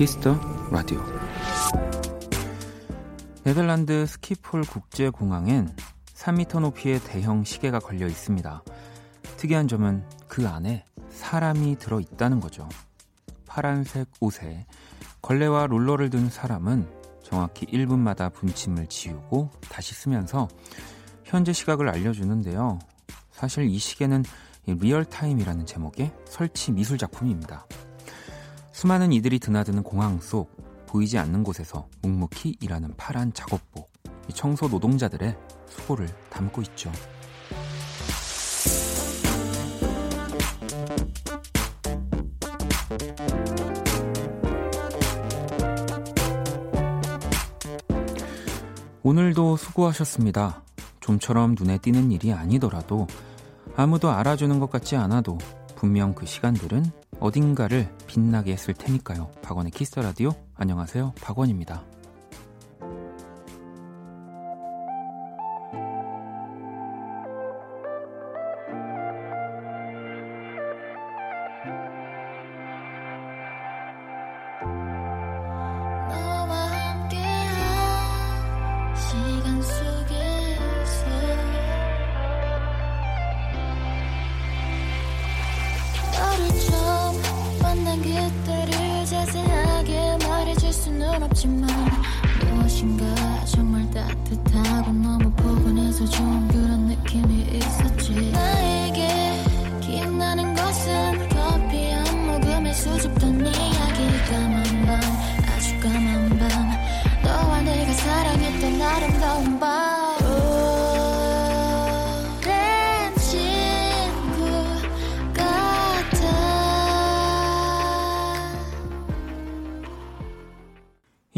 Kiss the Radio 네덜란드 스키폴 국제공항엔 3m 높이의 대형 시계가 걸려 있습니다. 특이한 점은 그 안에 사람이 들어 있다는 거죠. 파란색 옷에 걸레와 롤러를 든 사람은 정확히 1분마다 분침을 지우고 다시 쓰면서 현재 시각을 알려주는데요. 사실 이 시계는 Real Time이라는 제목의 설치 미술 작품입니다. 수많은 이들이 드나드는 공항 속 보이지 않는 곳에서 묵묵히 일하는 파란 작업복 청소 노동자들의 수고를 담고 있죠. 오늘도 수고하셨습니다. 좀처럼 눈에 띄는 일이 아니더라도 아무도 알아주는 것 같지 않아도 분명 그 시간들은 어딘가를 빛나게 했을 테니까요. 박원의 키스 라디오. 안녕하세요. 박원입니다.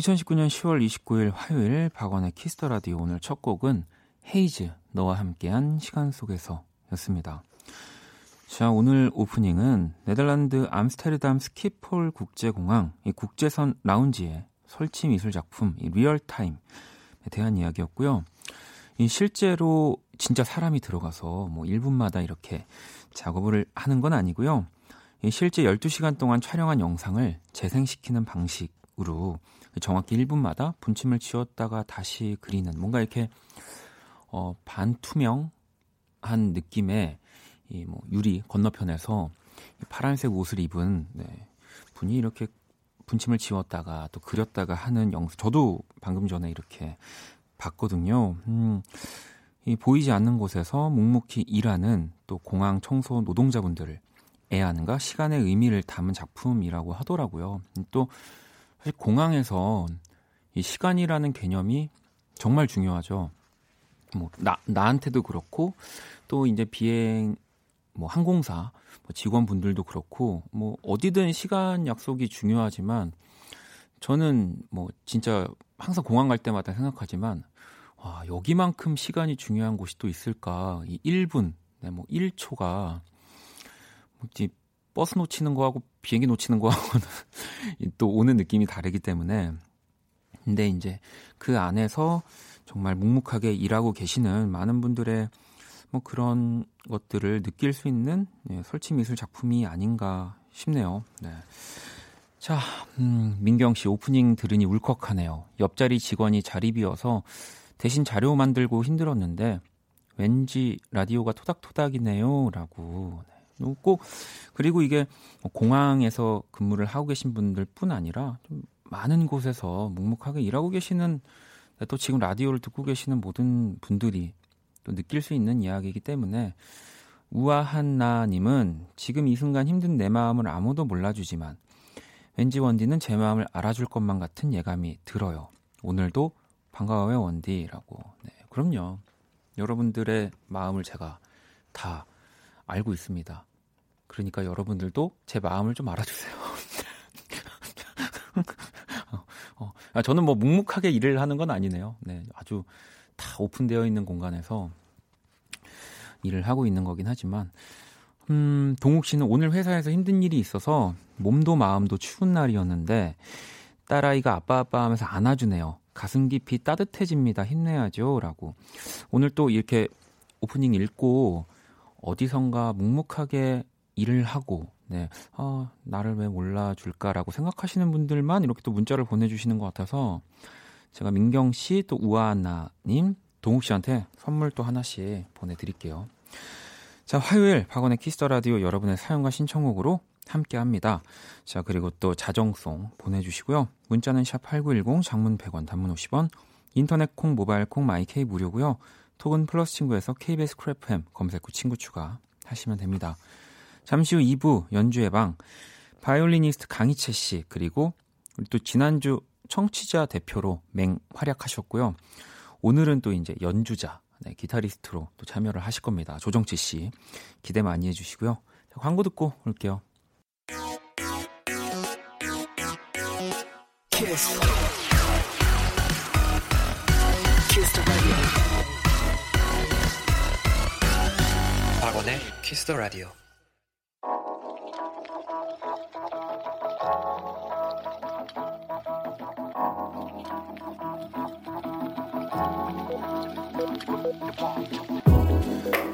2019년 10월 29일 화요일 박원의 Kiss the Radio 오늘 첫 곡은 헤이즈 너와 함께한 시간 속에서 였습니다. 자, 오늘 오프닝은 네덜란드 암스테르담 스키폴 국제공항 이 국제선 라운지의 설치 미술 작품 이 Real Time에 대한 이야기였고요. 이 실제로 진짜 사람이 들어가서 뭐 1분마다 이렇게 작업을 하는 건 아니고요. 이 실제 12시간 동안 촬영한 영상을 재생시키는 방식으로 정확히 1분마다 분침을 지웠다가 다시 그리는 뭔가 이렇게 어 반투명한 느낌의 이 뭐 유리 건너편에서 파란색 옷을 입은 네, 분이 이렇게 분침을 지웠다가 또 그렸다가 하는 영상 저도 방금 전에 이렇게 봤거든요. 음, 이 보이지 않는 곳에서 묵묵히 일하는 또 공항 청소 노동자분들을 애하는가 시간의 의미를 담은 작품이라고 하더라고요. 또 사실 공항에서 이 시간이라는 개념이 정말 중요하죠. 뭐 나, 나한테도 그렇고 또 이제 비행 뭐 항공사 뭐 직원분들도 그렇고 뭐 어디든 시간 약속이 중요하지만 저는 뭐 진짜 항상 공항 갈 때마다 생각하지만 와 여기만큼 시간이 중요한 곳이 또 있을까 이 1분 네, 뭐 1초가 뭐 버스 놓치는 거하고 비행기 놓치는 거하고는 또 오는 느낌이 다르기 때문에 근데 이제 그 안에서 정말 묵묵하게 일하고 계시는 많은 분들의 뭐 그런 것들을 느낄 수 있는 네, 설치 미술 작품이 아닌가 싶네요. 네. 자, 음, 민경 씨 오프닝 들으니 울컥하네요. 옆자리 직원이 자리 비어서 대신 자료 만들고 힘들었는데 왠지 라디오가 토닥토닥이네요라고 꼭 그리고 이게 공항에서 근무를 하고 계신 분들뿐 아니라 좀 많은 곳에서 묵묵하게 일하고 계시는 또 지금 라디오를 듣고 계시는 모든 분들이 또 느낄 수 있는 이야기이기 때문에 우아한 나님은 지금 이 순간 힘든 내 마음을 아무도 몰라주지만 왠지 원디는 제 마음을 알아줄 것만 같은 예감이 들어요. 오늘도 반가워요 원디라고. 네, 그럼요. 여러분들의 마음을 제가 다 알고 있습니다. 그러니까 여러분들도 제 마음을 좀 알아주세요. 어, 어. 아, 저는 뭐 묵묵하게 일을 하는 건 아니네요. 네, 아주 다 오픈되어 있는 공간에서 일을 하고 있는 거긴 하지만, 음, 동욱 씨는 오늘 회사에서 힘든 일이 있어서 몸도 마음도 추운 날이었는데 딸아이가 아빠 아빠 하면서 안아주네요. 가슴 깊이 따뜻해집니다. 힘내야죠. 라고. 오늘 또 이렇게 오프닝 읽고 어디선가 묵묵하게 일을 하고 네, 어, 나를 왜 몰라줄까라고 생각하시는 분들만 이렇게 또 문자를 보내주시는 것 같아서 제가 민경 씨, 또 우아나님, 동욱 씨한테 선물 또 하나씩 보내드릴게요. 자, 화요일 박원의 Kiss the Radio 여러분의 사연과 신청곡으로 함께 합니다. 자, 그리고 또 자정송 보내주시고요. 문자는 샵8910, 장문 100원, 단문 50원, 인터넷 콩, 모바일 콩, my K 무료고요. 톡은 플러스 친구에서 KBS Cool FM 검색 후 친구 추가 하시면 됩니다. 잠시 후 2부 연주의 방 바이올리니스트 강이채 씨 그리고 또 지난주 청취자 대표로 맹 활약하셨고요. 오늘은 또 이제 연주자 네, 기타리스트로 또 참여를 하실 겁니다. 조정치 씨 기대 많이 해주시고요. 자, 광고 듣고 올게요. 키스. 키스 박원의 키스 더 라디오.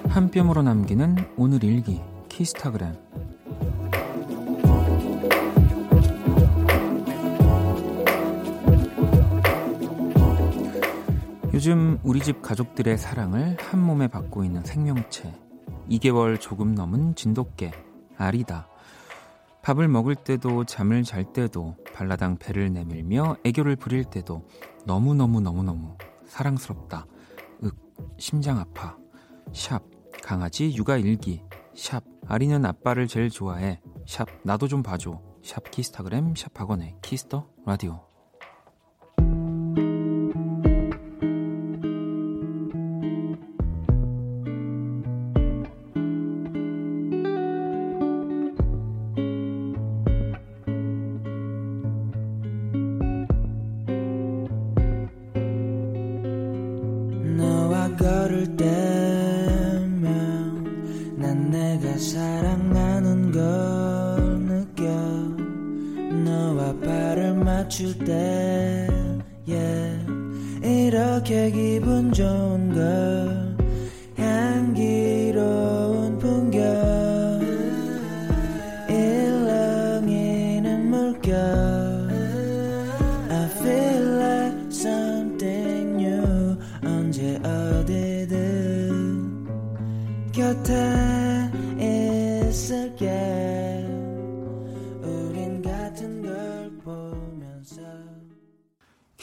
한 뼘으로 남기는 오늘 일기 키스타그램. 요즘 우리 집 가족들의 사랑을 한 몸에 받고 있는 생명체. 2개월 조금 넘은 진돗개 아리다. 밥을 먹을 때도 잠을 잘 때도 발라당 배를 내밀며 애교를 부릴 때도 너무너무너무너무 사랑스럽다. 윽 심장 아파. 샵 강아지 육아 일기 샵 아리는 아빠를 제일 좋아해 샵 나도 좀 봐줘 샵 키스타그램 샵 박원의 Kiss the Radio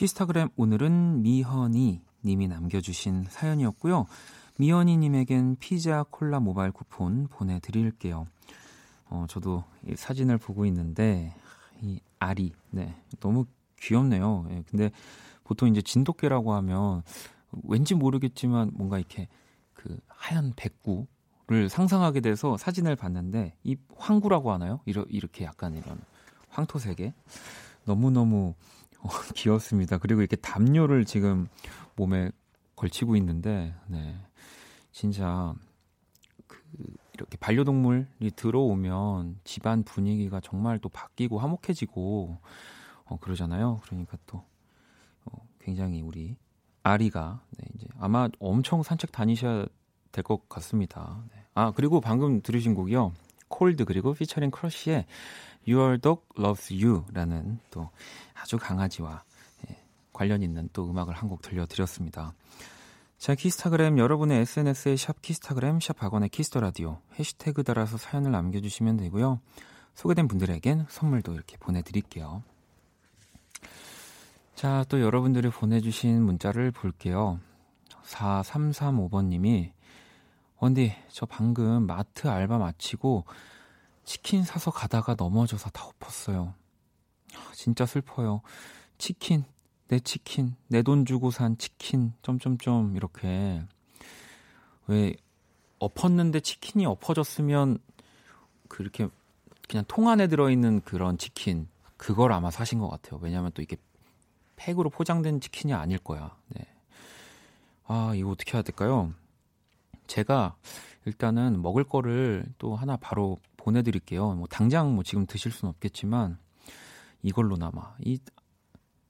키스타그램 오늘은 미허니 님이 남겨주신 사연이었고요. 미허니 님에겐 피자 콜라 모바일 쿠폰 보내드릴게요. 어, 저도 이 사진을 보고 있는데 이 알이 네 너무 귀엽네요. 예, 근데 보통 이제 진돗개라고 하면 왠지 모르겠지만 뭔가 이렇게 그 하얀 백구를 상상하게 돼서 사진을 봤는데 이 황구라고 하나요? 이렇게 약간 이런 황토색의 너무 너무 어, 귀엽습니다. 그리고 이렇게 담요를 지금 몸에 걸치고 있는데, 네. 진짜, 그, 이렇게 반려동물이 들어오면 집안 분위기가 정말 또 바뀌고 화목해지고, 어, 그러잖아요. 그러니까 또, 어, 굉장히 우리 아리가, 네, 이제 아마 엄청 산책 다니셔야 될 것 같습니다. 네. 아, 그리고 방금 들으신 곡이요. 콜드 그리고 피처링 크러쉬의 Your Dog Loves You라는 또 아주 강아지와 예, 관련 있는 또 음악을 한 곡 들려드렸습니다. 자, 키스타그램 여러분의 SNS에 샵 키스타그램 샵 박원의 Kiss the Radio 해시태그 달아서 사연을 남겨주시면 되고요. 소개된 분들에겐 선물도 이렇게 보내드릴게요. 자, 또 여러분들이 보내주신 문자를 볼게요. 4335번님이 원디, 저 방금 마트 알바 마치고 치킨 사서 가다가 넘어져서 다 엎었어요. 진짜 슬퍼요. 치킨, 내 치킨, 내 돈 주고 산 치킨, 점점점, 이렇게. 왜, 엎었는데 치킨이 엎어졌으면, 그렇게, 그냥 통 안에 들어있는 그런 치킨, 그걸 아마 사신 것 같아요. 왜냐면 또 이게 팩으로 포장된 치킨이 아닐 거야. 네. 아, 이거 어떻게 해야 될까요? 제가 일단은 먹을 거를 또 하나 바로 보내드릴게요. 뭐 당장 뭐 지금 드실 수는 없겠지만 이걸로나마 이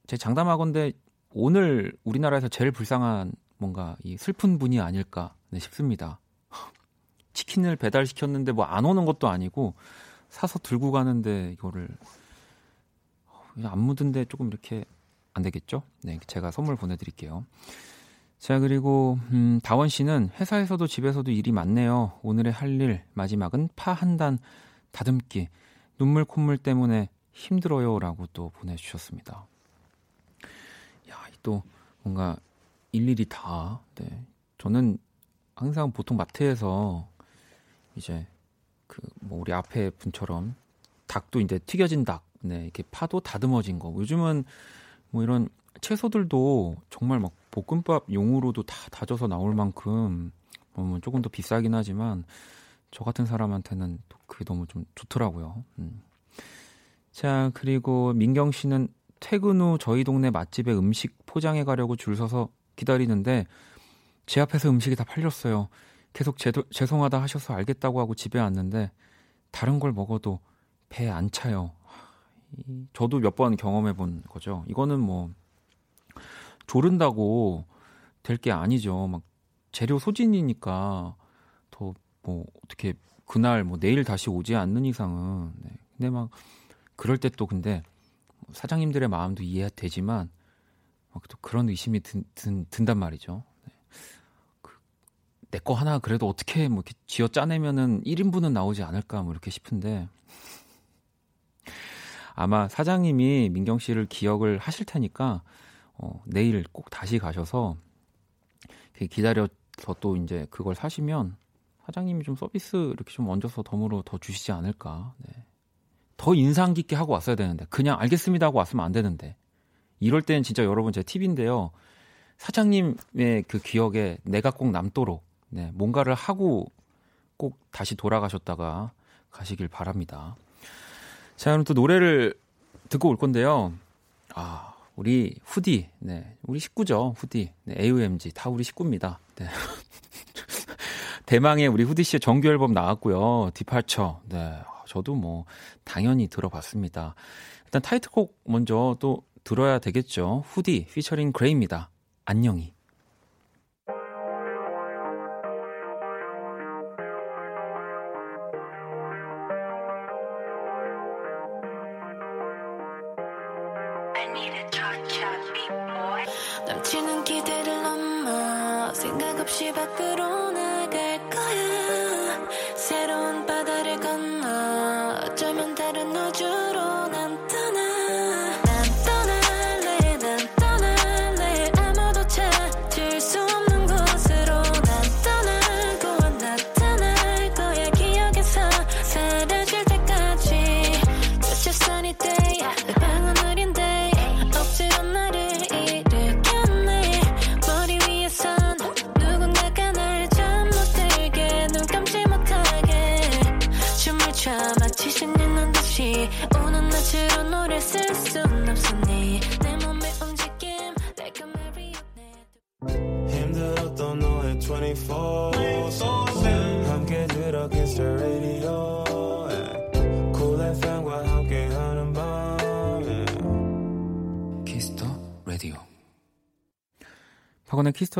제 장담하건데 오늘 우리나라에서 제일 불쌍한 뭔가 이 슬픈 분이 아닐까 네, 싶습니다. 치킨을 배달시켰는데 뭐 안 오는 것도 아니고 사서 들고 가는데 이거를 안 묻은데 조금 이렇게 안 되겠죠? 네, 제가 선물 보내드릴게요. 자, 그리고, 음, 다원 씨는 회사에서도 집에서도 일이 많네요. 오늘의 할 일, 마지막은 파 한 단 다듬기. 눈물 콧물 때문에 힘들어요. 라고 또 보내주셨습니다. 야, 또 뭔가 일일이 다, 네. 저는 항상 보통 마트에서 이제 그 뭐 우리 앞에 분처럼 닭도 이제 튀겨진 닭, 네, 이렇게 파도 다듬어진 거. 요즘은 뭐 이런 채소들도 정말 막 볶음밥 용으로도 다 다져서 나올 만큼 뭐 조금 더 비싸긴 하지만 저 같은 사람한테는 또 그게 너무 좀 좋더라고요. 음. 자, 그리고 민경 씨는 퇴근 후 저희 동네 맛집에 음식 포장해 가려고 줄 서서 기다리는데 제 앞에서 음식이 다 팔렸어요. 계속 제, 죄송하다 하셔서 알겠다고 하고 집에 왔는데 다른 걸 먹어도 배안 차요. 저도 몇 번 경험해 본 거죠. 이거는 뭐 조른다고 될 게 아니죠. 막 재료 소진이니까 더 뭐 어떻게 그날 뭐 내일 다시 오지 않는 이상은 네. 근데 막 그럴 때 또 근데 사장님들의 마음도 이해되지만 또 그런 의심이 든, 든, 든단 말이죠. 네. 그, 내거 하나 그래도 어떻게 뭐 이렇게 쥐어 짜내면은 1인분은 나오지 않을까 뭐 이렇게 싶은데 아마 사장님이 민경 씨를 기억을 하실 테니까 어, 내일 꼭 다시 가셔서 기다려서 또 이제 그걸 사시면 사장님이 좀 서비스 이렇게 좀 얹어서 덤으로 더 주시지 않을까. 네. 더 인상 깊게 하고 왔어야 되는데 그냥 알겠습니다 하고 왔으면 안 되는데 이럴 때는 진짜 여러분 제 팁인데요. 사장님의 그 기억에 내가 꼭 남도록 네, 뭔가를 하고 꼭 다시 돌아가셨다가 가시길 바랍니다. 자, 그럼 또 노래를 듣고 올 건데요. 아, 우리 후디, 네, 우리 식구죠, 후디, 네, AOMG 다 우리 식구입니다. 네. 대망의 우리 후디 씨의 정규 앨범 나왔고요. 디팔처, 네, 저도 뭐 당연히 들어봤습니다. 일단 타이틀곡 먼저 또 들어야 되겠죠. 후디 피처링 그레이입니다. 안녕히.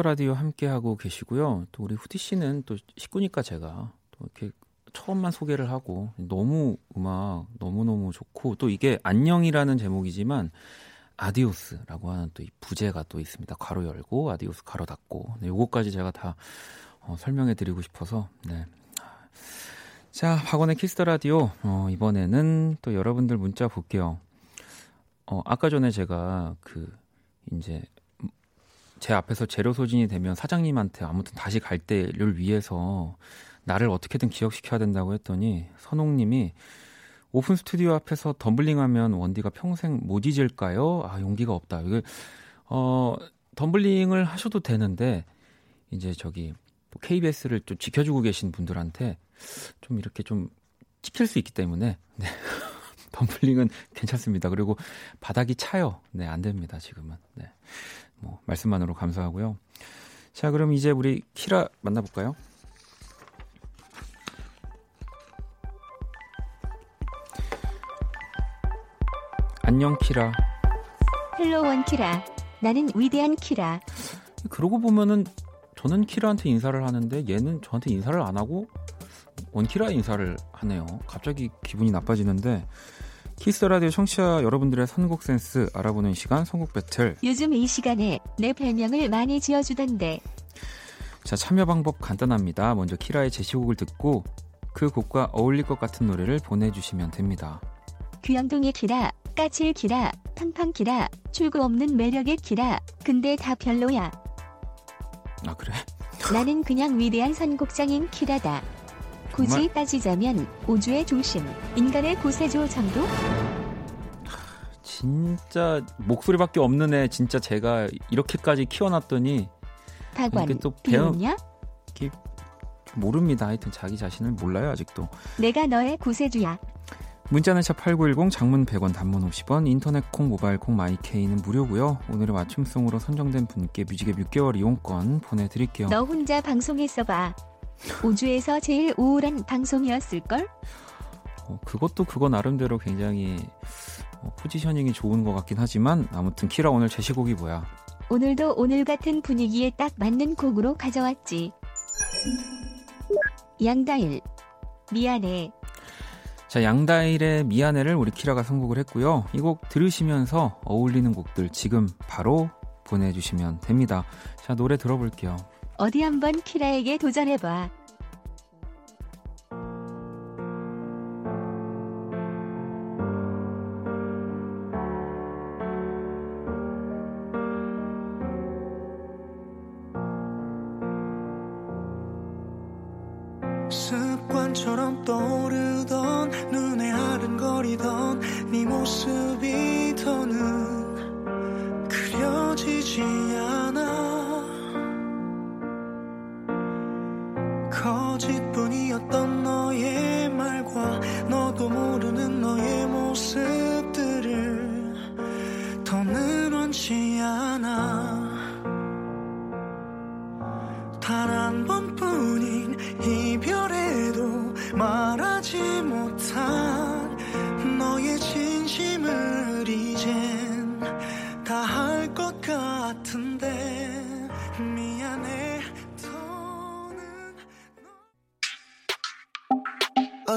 라디오 함께 하고 계시고요. 또 우리 후디 씨는 또 식구니까 제가 또 이렇게 처음만 소개를 하고 너무 음악 너무 너무 좋고 또 이게 안녕이라는 제목이지만 Adios라고 하는 또 이 부제가 또 있습니다. 괄호 열고 Adios 괄호 닫고 네, 요거까지 제가 다 어, 설명해 드리고 싶어서 네. 자, 박원의 Kiss the Radio 어, 이번에는 또 여러분들 문자 볼게요. 어, 아까 전에 제가 그 이제 제 앞에서 재료 소진이 되면 사장님한테 아무튼 다시 갈 때를 위해서 나를 어떻게든 기억시켜야 된다고 했더니 선홍님이 오픈 스튜디오 앞에서 덤블링하면 원디가 평생 못 잊을까요? 아 용기가 없다. 이게 어 덤블링을 하셔도 되는데 이제 저기 KBS를 좀 지켜주고 계신 분들한테 좀 이렇게 좀 찍힐 수 있기 때문에 네. 덤블링은 괜찮습니다. 그리고 바닥이 차요. 네, 안 됩니다. 지금은. 네. 뭐 말씀만으로 감사하고요. 자, 그럼 이제 우리 키라 만나볼까요? 안녕 키라. Hello 원 키라. 나는 위대한 키라. 그러고 보면은 저는 키라한테 인사를 하는데 얘는 저한테 인사를 안 하고 원키라 인사를 하네요. 갑자기 기분이 나빠지는데 Kiss the Radio 청취자 여러분들의 선곡 센스 알아보는 시간 선곡 배틀. 요즘 이 시간에 내 별명을 많이 지어주던데. 자 참여 방법 간단합니다. 먼저 키라의 제시곡을 듣고 그 곡과 어울릴 것 같은 노래를 보내주시면 됩니다. 귀염둥이 키라, 까칠 키라, 팡팡 키라, 출구 없는 매력의 키라. 근데 다 별로야. 아 그래? 나는 그냥 위대한 선곡장인 키라다. 굳이? 따지자면 우주의 중심, 인간의 구세주 정도? 진짜 목소리밖에 없는 애 진짜 제가 이렇게까지 키워놨더니 박완, 이게 또 배운- 비웃냐? 모릅니다. 하여튼 자기 자신을 몰라요 아직도. 내가 너의 구세주야. 문자는 샵8910 장문 100원 단문 50원 인터넷 콩 모바일 콩 마이케이는 무료고요. 오늘의 맞춤송으로 선정된 분께 뮤직앱 6개월 이용권 보내드릴게요. 너 혼자 방송했어 봐. 우주에서 제일 우울한 방송이었을걸? 어, 그것도 그거 나름대로 굉장히 어, 포지셔닝이 좋은 것 같긴 하지만 아무튼 키라 오늘 제시곡이 뭐야? 오늘도 오늘 같은 분위기에 딱 맞는 곡으로 가져왔지. 양다일. 미안해. 자 양다일의 미안해를 우리 키라가 선곡을 했고요. 이 곡 들으시면서 어울리는 곡들 지금 바로 보내주시면 됩니다. 자 노래 들어볼게요. 어디 한번 키라에게 도전해봐. 습관처럼 떠오르던 눈에 아른거리던 네 모습이 더는 그려지지 않아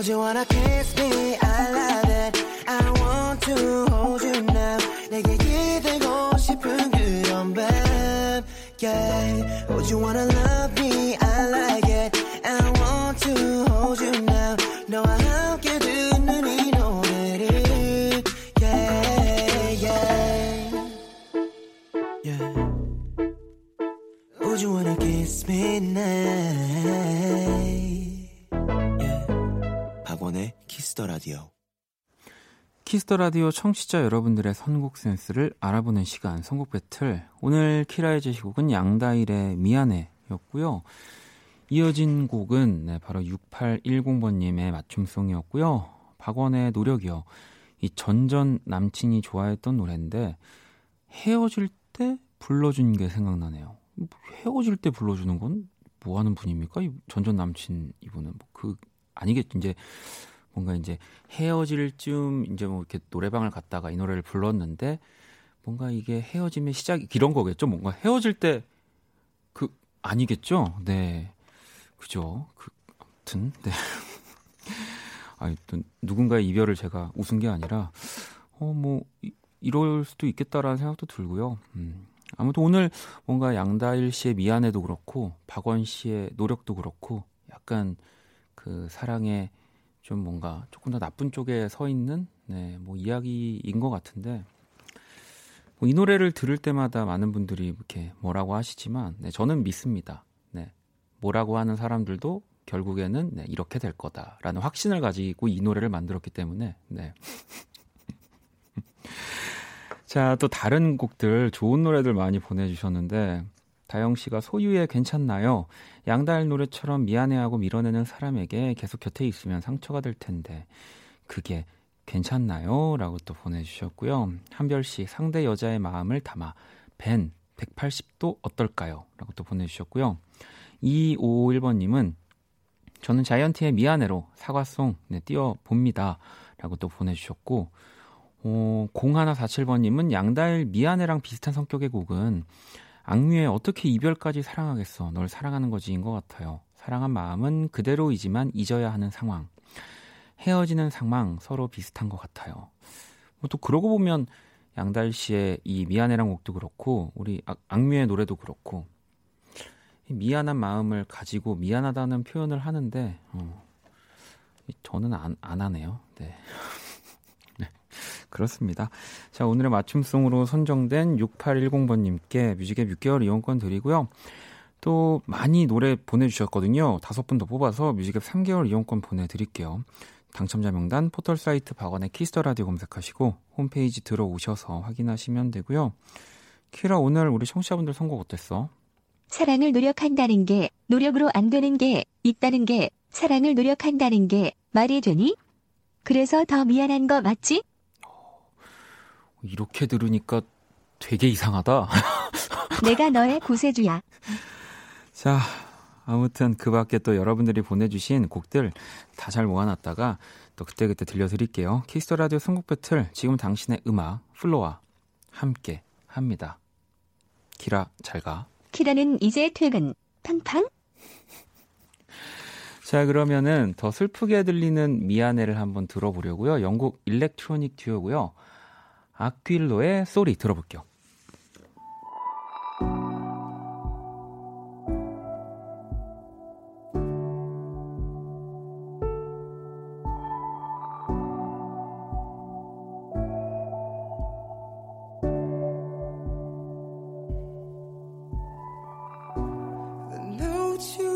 you wanna kiss me? Kiss the Radio 청취자 여러분들의 선곡 센스를 알아보는 시간 선곡 배틀 오늘 키라의 제시곡은 양다일의 미안해였고요. 이어진 곡은 네, 바로 6810번님의 맞춤송이었고요. 박원의 노력이요. 이 전전 남친이 좋아했던 노래인데 헤어질 때 불러준 게 생각나네요. 헤어질 때 불러주는 건 뭐 하는 분입니까? 이 전전 남친 이분은 뭐 그 아니겠죠. 이제 뭔가 이제 헤어질 쯤 이제 뭐 이렇게 노래방을 갔다가 이 노래를 불렀는데 뭔가 이게 헤어짐의 시작이 이런 거겠죠. 뭔가 헤어질 때 그 아니겠죠. 네. 그죠. 그 아무튼 네. 아니 또 누군가의 이별을 제가 웃은 게 아니라 어뭐 이럴 수도 있겠다라는 생각도 들고요. 음. 아무튼 오늘 뭔가 양다일 씨의 미안해도 그렇고 박원 씨의 노력도 그렇고 약간 그 사랑의 좀 뭔가 조금 더 나쁜 쪽에 서 있는 네, 뭐 이야기인 것 같은데 뭐 이 노래를 들을 때마다 많은 분들이 이렇게 뭐라고 하시지만 네, 저는 믿습니다. 네, 뭐라고 하는 사람들도 결국에는 네, 이렇게 될 거다라는 확신을 가지고 이 노래를 만들었기 때문에 네. 자, 또 다른 곡들 좋은 노래들 많이 보내주셨는데 다영 씨가 소유의 괜찮나요? 양다일 노래처럼 미안해하고 밀어내는 사람에게 계속 곁에 있으면 상처가 될 텐데 그게 괜찮나요? 라고 또 보내주셨고요. 한별 씨 상대 여자의 마음을 담아 벤 180도 어떨까요? 라고 또 보내주셨고요. 2551번님은 저는 자이언티의 미안해로 사과송 네, 띄워봅니다. 라고 또 보내주셨고 어, 0147번님은 양다일 미안해랑 비슷한 성격의 곡은 악뮤의 어떻게 이별까지 사랑하겠어 널 사랑하는 거지인 것 같아요. 사랑한 마음은 그대로이지만 잊어야 하는 상황. 헤어지는 상황 서로 비슷한 것 같아요. 뭐 또 그러고 보면 양달 씨의 이 미안해란 곡도 그렇고 우리 악, 악뮤의 노래도 그렇고 미안한 마음을 가지고 미안하다는 표현을 하는데 어, 저는 안, 안 하네요. 네. 네. 그렇습니다. 자, 오늘의 맞춤송으로 선정된 6810번님께 뮤직앱 6개월 이용권 드리고요. 또 많이 노래 보내주셨거든요. 다섯 분 더 뽑아서 뮤직앱 3개월 이용권 보내드릴게요. 당첨자 명단 포털 사이트 박원의 Kiss the Radio 검색하시고 홈페이지 들어오셔서 확인하시면 되고요. 키라 오늘 우리 청취자분들 선곡 어땠어? 사랑을 노력한다는 게 노력으로 안 되는 게 있다는 게 사랑을 노력한다는 게 말이 되니? 그래서 더 미안한 거 맞지? 이렇게 들으니까 되게 이상하다. 내가 너의 구세주야. 자, 아무튼 그 밖에 또 여러분들이 보내주신 곡들 다 잘 모아놨다가 또 그때그때 들려드릴게요. Kiss the Radio 선곡 배틀 지금 당신의 음악 FLO와 함께 합니다. 키라 잘 가. 키라는 이제 퇴근. 팡팡. 자 그러면은 더 슬프게 들리는 미안해를 한번 들어보려고요. 영국 일렉트로닉 듀오고요. 아퀴로의 소리 들어볼게요. You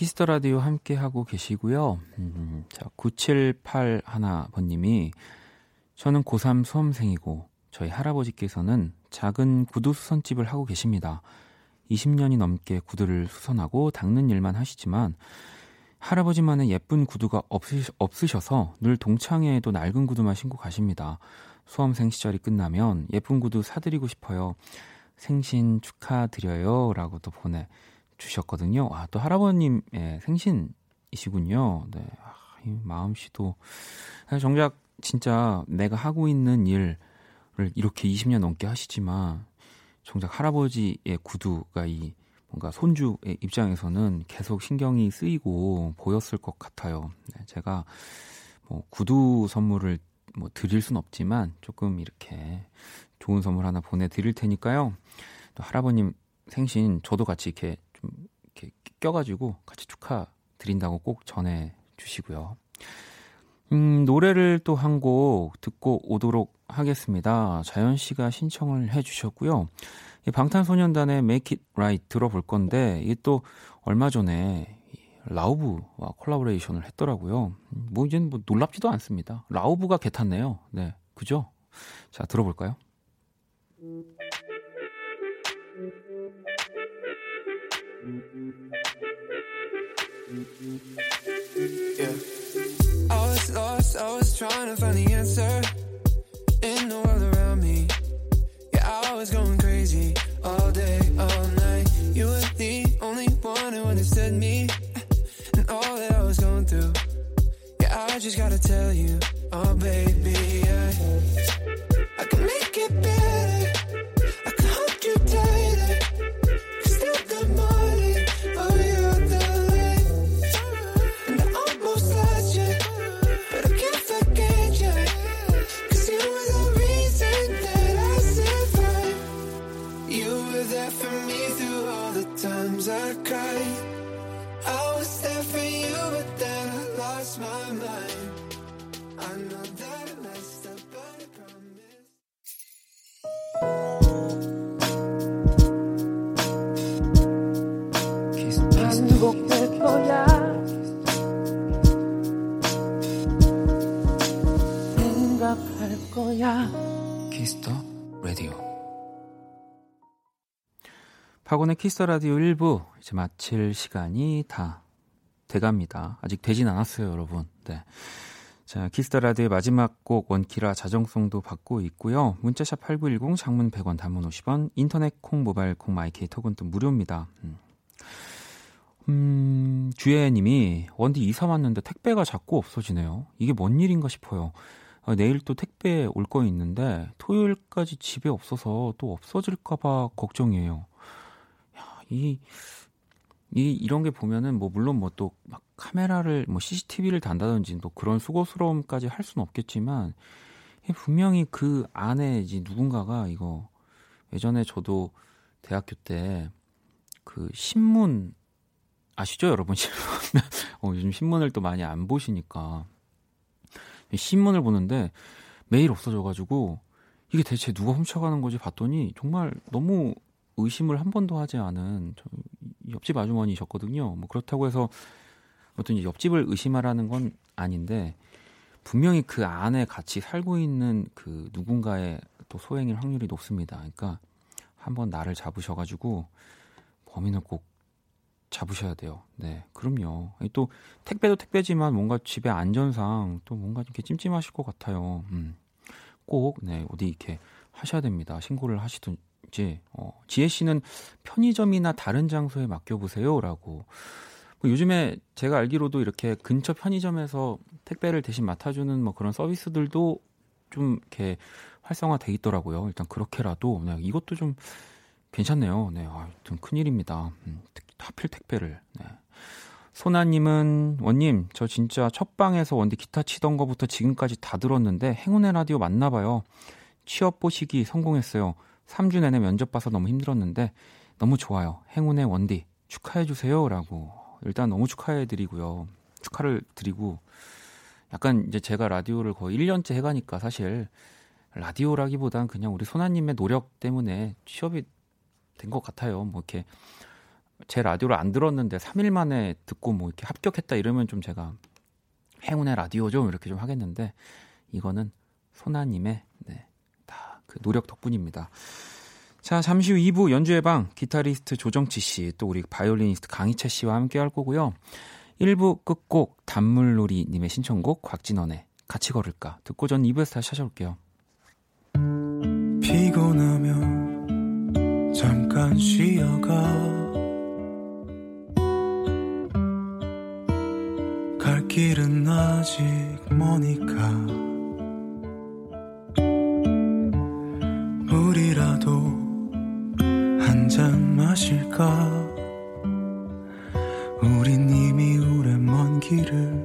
Kiss the Radio 함께 하고 계시고요. 음, 자, 9781번님이 저는 고3 수험생이고 저희 할아버지께서는 작은 구두 수선집을 하고 계십니다. 20년이 넘게 구두를 수선하고 닦는 일만 하시지만 할아버지만의 예쁜 구두가 없으, 없으셔서 늘 동창회에도 낡은 구두만 신고 가십니다. 수험생 시절이 끝나면 예쁜 구두 사드리고 싶어요. 생신 축하드려요. 라고 또 보내 주셨거든요. 아, 또 할아버님의 생신이시군요. 네. 아, 이 마음씨도. 사실 정작 진짜 내가 하고 있는 일을 이렇게 20년 넘게 하시지만 정작 할아버지의 구두가 이 뭔가 손주의 입장에서는 계속 신경이 쓰이고 보였을 것 같아요. 네, 제가 뭐 구두 선물을 뭐 드릴 순 없지만 조금 이렇게 좋은 선물 하나 보내드릴 테니까요. 또 할아버님 생신 저도 같이 이렇게 좀 이렇게 껴가지고 같이 축하 드린다고 꼭 전해 주시고요. 음, 노래를 또 한 곡 듣고 오도록 하겠습니다. 자연 씨가 신청을 해 주셨고요. 이 방탄소년단의 Make It Right 들어볼 건데 이게 또 얼마 전에 라우브와 콜라보레이션을 했더라고요. 뭐 이제는 뭐 놀랍지도 않습니다. 라우브가 개탔네요. 네, 그죠? 자 들어볼까요? Yeah. I was lost, I was trying to find the answer Kiss the Radio 1부 이제 마칠 시간이 다 돼갑니다. 아직 되진 않았어요, 여러분. 네. 자, Kiss the Radio의 마지막 곡 원키라 자정송도 받고 있고요. 문자샵 8910 장문 100원 단문 50원 인터넷 콩 모바일 콩 my K 톡은 또 무료입니다. 음. 음, 주혜 님이 원디 이사 왔는데 택배가 자꾸 없어지네요. 이게 뭔 일인가 싶어요. 아, 내일 또 택배 올 거 있는데 토요일까지 집에 없어서 또 없어질까 봐 걱정이에요. 야, 이, 이, 이런 게 보면은 뭐 물론 뭐 또 막 카메라를 뭐 CCTV를 단다든지 또 그런 수고스러움까지 할 수는 없겠지만 분명히 그 안에 이제 누군가가 이거 예전에 저도 대학교 때 그 신문 아시죠 여러분? 어, 요즘 신문을 또 많이 안 보시니까. 신문을 보는데 매일 없어져가지고 이게 대체 누가 훔쳐가는 거지 봤더니 정말 너무 의심을 한 번도 하지 않은 옆집 아주머니셨거든요. 뭐 그렇다고 해서 어떤 옆집을 의심하라는 건 아닌데 분명히 그 안에 같이 살고 있는 그 누군가의 또 소행일 확률이 높습니다. 그러니까 한번 나를 잡으셔가지고 범인을 꼭 잡으셔야 돼요. 네, 그럼요. 또 택배도 택배지만 뭔가 집의 안전상 또 뭔가 이렇게 찜찜하실 것 같아요. 음, 꼭 네, 어디 이렇게 하셔야 됩니다. 신고를 하시든 지. 어, 지혜 씨는 편의점이나 다른 장소에 맡겨보세요라고. 뭐 요즘에 제가 알기로도 이렇게 근처 편의점에서 택배를 대신 맡아주는 뭐 그런 서비스들도 좀 이렇게 활성화돼 있더라고요. 일단 그렇게라도 네, 이것도 좀 괜찮네요. 네, 아, 좀 큰일입니다. 음, 하필 택배를. 네. 소나님은 원님 저 진짜 첫 방에서 원디 기타 치던 거부터 지금까지 다 들었는데 행운의 라디오 맞나 봐요. 취업 보시기 성공했어요. 3주 내내 면접 봐서 너무 힘들었는데 너무 좋아요. 행운의 원디 축하해 주세요라고. 일단 너무 축하해 드리고요. 축하를 드리고 약간 이제 제가 라디오를 거의 1년째 해 가니까 사실 라디오라기보단 그냥 우리 소나님의 노력 때문에 취업이 된 것 같아요. 뭐 이렇게 제 라디오를 안 들었는데 3일 만에 듣고 뭐 이렇게 합격했다 이러면 좀 제가 행운의 라디오 좀 이렇게 좀 하겠는데 이거는 소나님의 네, 다 그 노력 덕분입니다. 자, 잠시 후 2부 연주의 방 기타리스트 조정치 씨, 또 우리 바이올리니스트 강이채 씨와 함께 할 거고요. 1부 끝곡 단물놀이 님의 신청곡 곽진언의 같이 걸을까 듣고 전 2부에서 다시 찾아올게요. 피곤하면 잠깐 쉬어가 갈 길은 아직 머니까 물이라도 한 잔 마실까? 우린 이미 오래 먼 길을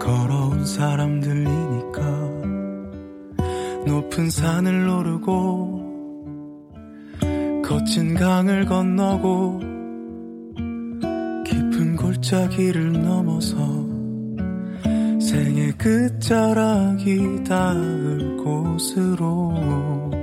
걸어온 사람들이니까. 높은 산을 오르고 거친 강을 건너고 깊은 골짜기를 넘어서 생의 끝자락이 닿을 곳으로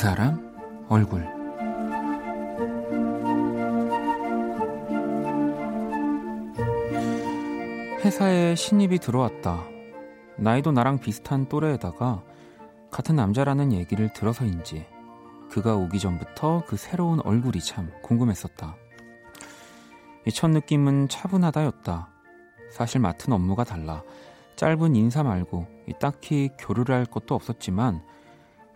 사람 얼굴 회사에 신입이 들어왔다. 나이도 나랑 비슷한 또래에다가 같은 남자라는 얘기를 들어서인지 그가 오기 전부터 그 새로운 얼굴이 참 궁금했었다. 이 첫 느낌은 차분하다였다. 사실 맡은 업무가 달라 짧은 인사 말고 이 딱히 교류를 할 것도 없었지만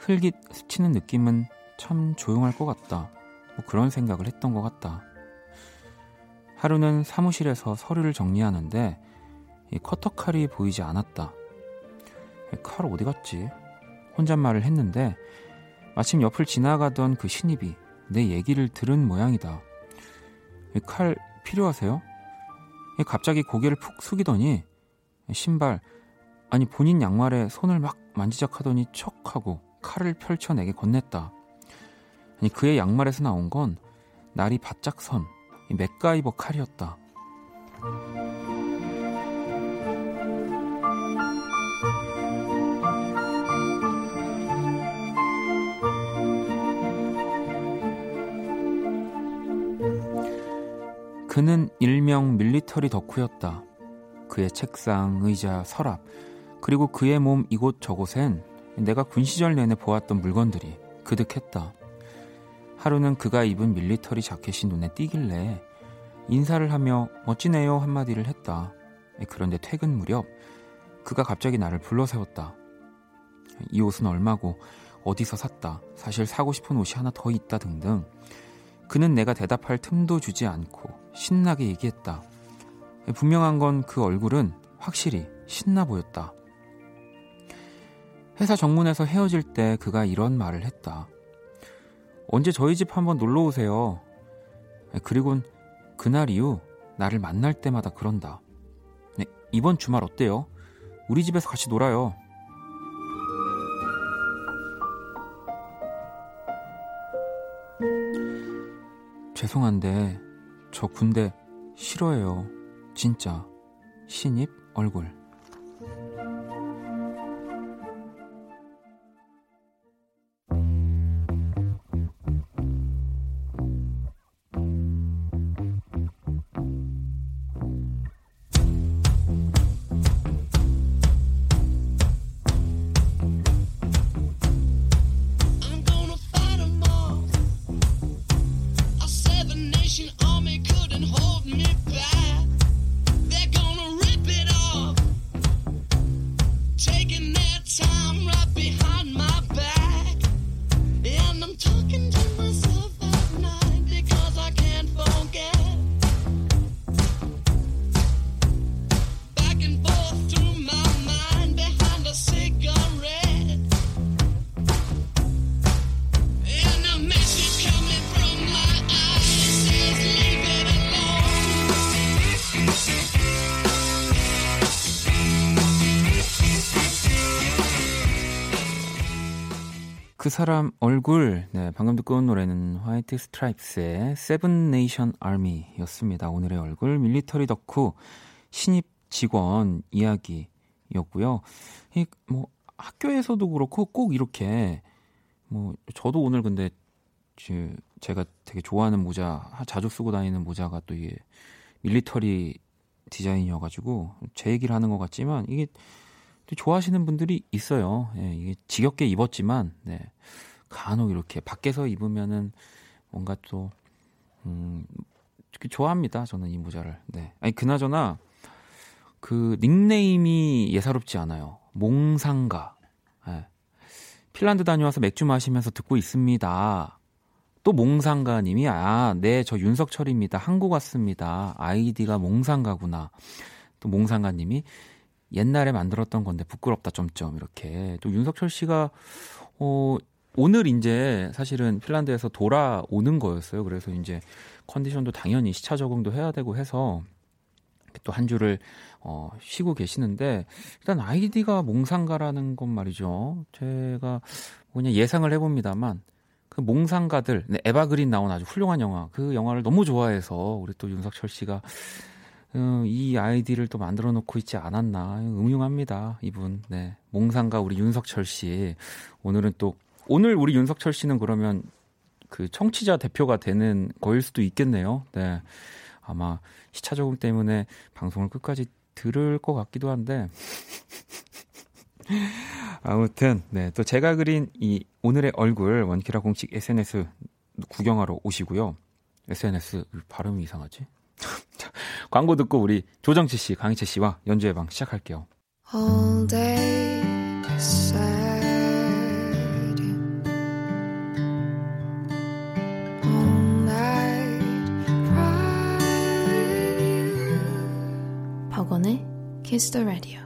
흘깃 스치는 느낌은 참 조용할 것 같다. 뭐 그런 생각을 했던 것 같다. 하루는 사무실에서 서류를 정리하는데 이 커터칼이 보이지 않았다. 이칼 어디 갔지? 혼잣말을 했는데 마침 옆을 지나가던 그 신입이 내 얘기를 들은 모양이다. 이칼 필요하세요? 이 갑자기 고개를 푹 숙이더니 신발, 아니 본인 양말에 손을 막 만지작하더니 척하고 칼을 펼쳐 내게 건넸다. 아니 그의 양말에서 나온 건 날이 바짝 선 맥가이버 칼이었다. 그는 일명 밀리터리 덕후였다. 그의 책상, 의자, 서랍, 그리고 그의 몸 이곳 저곳엔 내가 군 시절 내내 보았던 물건들이 그득했다. 하루는 그가 입은 밀리터리 자켓이 눈에 띄길래 인사를 하며 멋지네요 한마디를 했다. 그런데 퇴근 무렵 그가 갑자기 나를 불러 세웠다. 이 옷은 얼마고 어디서 샀다. 사실 사고 싶은 옷이 하나 더 있다 등등. 그는 내가 대답할 틈도 주지 않고 신나게 얘기했다. 분명한 건 그 얼굴은 확실히 신나 보였다. 회사 정문에서 헤어질 때 그가 이런 말을 했다. 언제 저희 집 한번 놀러 오세요. 그리곤 그날 이후 나를 만날 때마다 그런다. 네, 이번 주말 어때요? 우리 집에서 같이 놀아요. 죄송한데 저 군대 싫어해요. 진짜 신입 얼굴. 사람 얼굴 네, 방금 듣고 온 노래는 White Stripes의 Seven Nation Army였습니다. 오늘의 얼굴 military 덕후 신입 직원 이야기였고요. 이 뭐 학교에서도 그렇고 꼭 이렇게 뭐 저도 오늘 근데 지- 제가 되게 좋아하는 모자 자주 쓰고 다니는 모자가 또 이게 military 디자인이어가지고 제 얘기를 하는 것 같지만 이게 또 좋아하시는 분들이 있어요. 예, 이게 지겹게 입었지만, 네. 간혹 이렇게 밖에서 입으면은 뭔가 또, 음, 좋아합니다. 저는 이 모자를. 네. 아니, 그나저나, 그 닉네임이 예사롭지 않아요. 몽상가. 예. 핀란드 다녀와서 맥주 마시면서 듣고 있습니다. 또 몽상가님이, 아, 네, 저 윤석철입니다. 한국 왔습니다. 아이디가 몽상가구나. 또 몽상가님이, 옛날에 만들었던 건데 부끄럽다 점점 이렇게 또 윤석철 씨가 어 오늘 이제 사실은 핀란드에서 돌아오는 거였어요. 그래서 이제 컨디션도 당연히 시차 적응도 해야 되고 해서 또 한 주를 어 쉬고 계시는데 일단 아이디가 몽상가라는 건 말이죠. 제가 그냥 예상을 해봅니다만 그 몽상가들 네, 에바 그린 나온 아주 훌륭한 영화 그 영화를 너무 좋아해서 우리 또 윤석철 씨가 어, 이 아이디를 또 만들어 놓고 있지 않았나. 음흉합니다 이분. 네. 몽상가 우리 윤석철 씨. 오늘은 또 오늘 우리 윤석철 씨는 그러면 그 청취자 대표가 되는 거일 수도 있겠네요. 네. 아마 시차 적응 때문에 방송을 끝까지 들을 것 같기도 한데. 아무튼 네. 또 제가 그린 이 오늘의 얼굴 원키라 공식 SNS 구경하러 오시고요. SNS 발음이 이상하지? 자, 광고 듣고 우리 조정치 씨, 강희채 씨와 연주의 방 시작할게요. all day sad all night cry with you 박원의 Kiss the Radio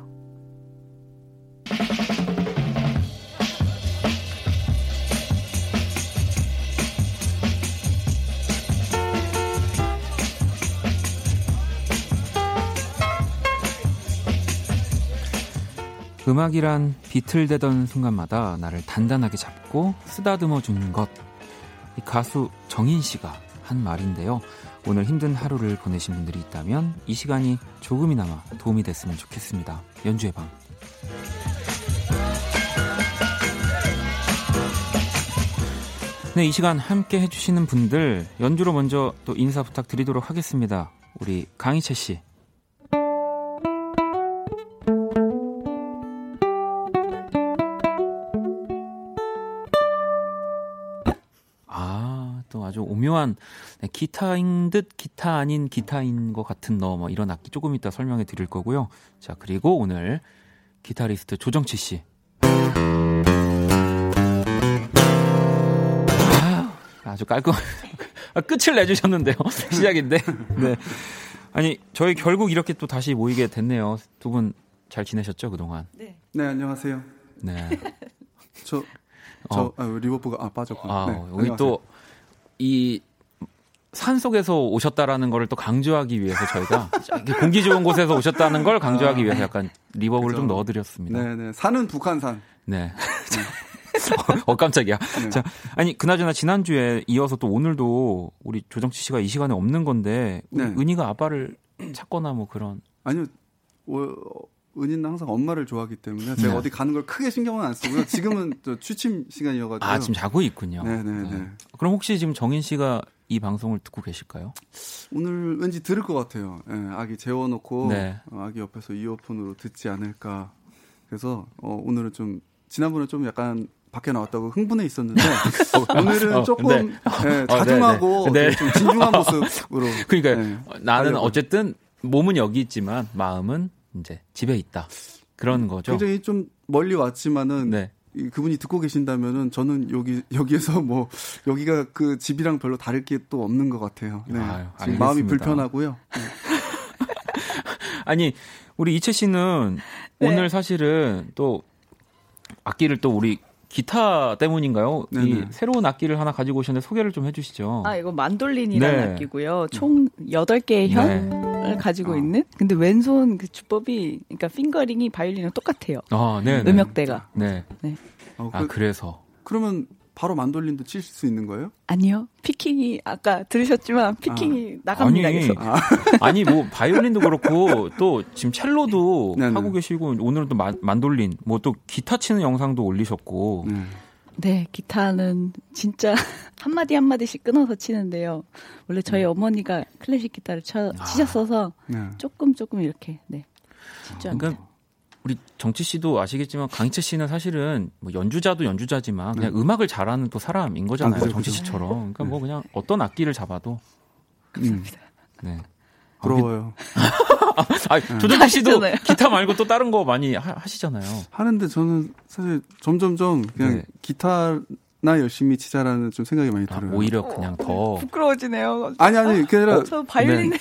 음악이란 비틀대던 순간마다 나를 단단하게 잡고 쓰다듬어 주는 것. 이 가수 정인 씨가 한 말인데요. 오늘 힘든 하루를 보내신 분들이 있다면 이 시간이 조금이나마 도움이 됐으면 좋겠습니다. 연주의 방. 네, 이 시간 함께 해주시는 분들 연주로 먼저 또 인사 부탁드리도록 하겠습니다. 우리 강희채 씨. 오묘한 네, 기타인 듯 기타 아닌 기타인 것 같은 너 뭐 이런 악기 조금 이따 설명해 드릴 거고요. 자, 그리고 오늘 기타리스트 조정치 씨. 아, 아주 깔끔 아, 끝을 내주셨는데요. 시작인데. 네. 아니, 저희 결국 이렇게 또 다시 모이게 됐네요. 두 분 잘 지내셨죠, 그동안? 네. 네, 안녕하세요. 네. 저, 저, 아, reverb가, 아, 빠졌구나. 아, 네, 여기 안녕하세요. 또, 이, 산 속에서 오셨다라는 거를 또 강조하기 위해서 저희가 공기 좋은 곳에서 오셨다는 걸 강조하기 아, 위해서 약간 reverb를 좀 그죠. 넣어드렸습니다. 네, 네. 산은 북한산. 네. 어, 깜짝이야. 네. 자, 아니, 그나저나 지난주에 이어서 또 오늘도 우리 조정치 씨가 이 시간에 없는 건데, 네. 은이가 아빠를 찾거나 뭐 그런. 아니요, 어, 은희는 항상 엄마를 좋아하기 때문에 제가 네. 어디 가는 걸 크게 신경은 안 쓰고요. 지금은 저 취침 시간이어가지고. 아, 지금 자고 있군요. 네네네. 네. 그럼 혹시 지금 정인 씨가 이 방송을 듣고 계실까요? 오늘 왠지 들을 것 같아요. 예, 아기 재워놓고 네. 어, 아기 옆에서 이어폰으로 듣지 않을까. 그래서 어, 오늘은 좀 지난번에 좀 약간 밖에 나왔다고 흥분해 있었는데 오늘은 어, 조금 네. 예, 어, 자중하고 네, 네. 좀 진중한 모습으로. 그러니까 네, 나는. 어쨌든 몸은 여기 있지만 마음은 이제 집에 있다. 그런 거죠. 굉장히 좀 멀리 왔지만은 네. 이- 그분이 듣고 계신다면은 저는 여기 여기에서 뭐 여기가 그 집이랑 별로 다를 게 또 없는 것 같아요. 네. 아유, 지금 마음이. 불편하고요. 아니 우리 이채 씨는 네. 오늘 사실은 또 악기를 또 우리 기타 때문인가요? 이 네네. 새로운 악기를 하나 가지고 오셨는데 소개를 좀 해주시죠. 아, 이거 만돌린이라는 네. 악기고요. 총 8개의 현을 가지고 어. 있는. 근데 왼손 그 주법이, 그러니까 핑거링이 바이올린이랑 똑같아요. 아, 네. 네. 음역대가. 네. 어, 아 그, 그래서 그러면 바로 만돌린도 칠 수 있는 거예요? 아니요. 피킹이, 아까 들으셨지만 피킹이 나갑니다. 아니, 계속. 아니 뭐 바이올린도 그렇고 또 지금 첼로도 네네. 하고 계시고 오늘은 또 만, 만돌린 뭐 또 기타 치는 영상도 올리셨고 네. 네, 기타는 진짜 한마디 한마디씩 끊어서 치는데요. 원래 저희 어머니가 클래식 기타를 쳐, 아. 치셨어서 네. 조금 조금 이렇게, 네. 집중합니다. 그러니까 우리 정치 씨도 아시겠지만 강희채 씨는 사실은 뭐 연주자도 연주자지만 그냥 음악을 잘하는 또 사람인 거잖아요. 아, 그죠, 정치. 씨처럼. 그러니까 뭐 그냥 어떤 악기를 잡아도 감사합니다. 네. 부러워요. 아, 조정치 씨도 하시잖아요. 기타 말고 또 다른 거 많이 하, 하시잖아요. 하는데 저는 사실 점점점 그냥 네. 기타 나 열심히 치자라는 좀 생각이 많이 아, 들어요. 오히려 그냥 더 부끄러워지네요. 아니 아니 그게 아니라 저 바이올린 네.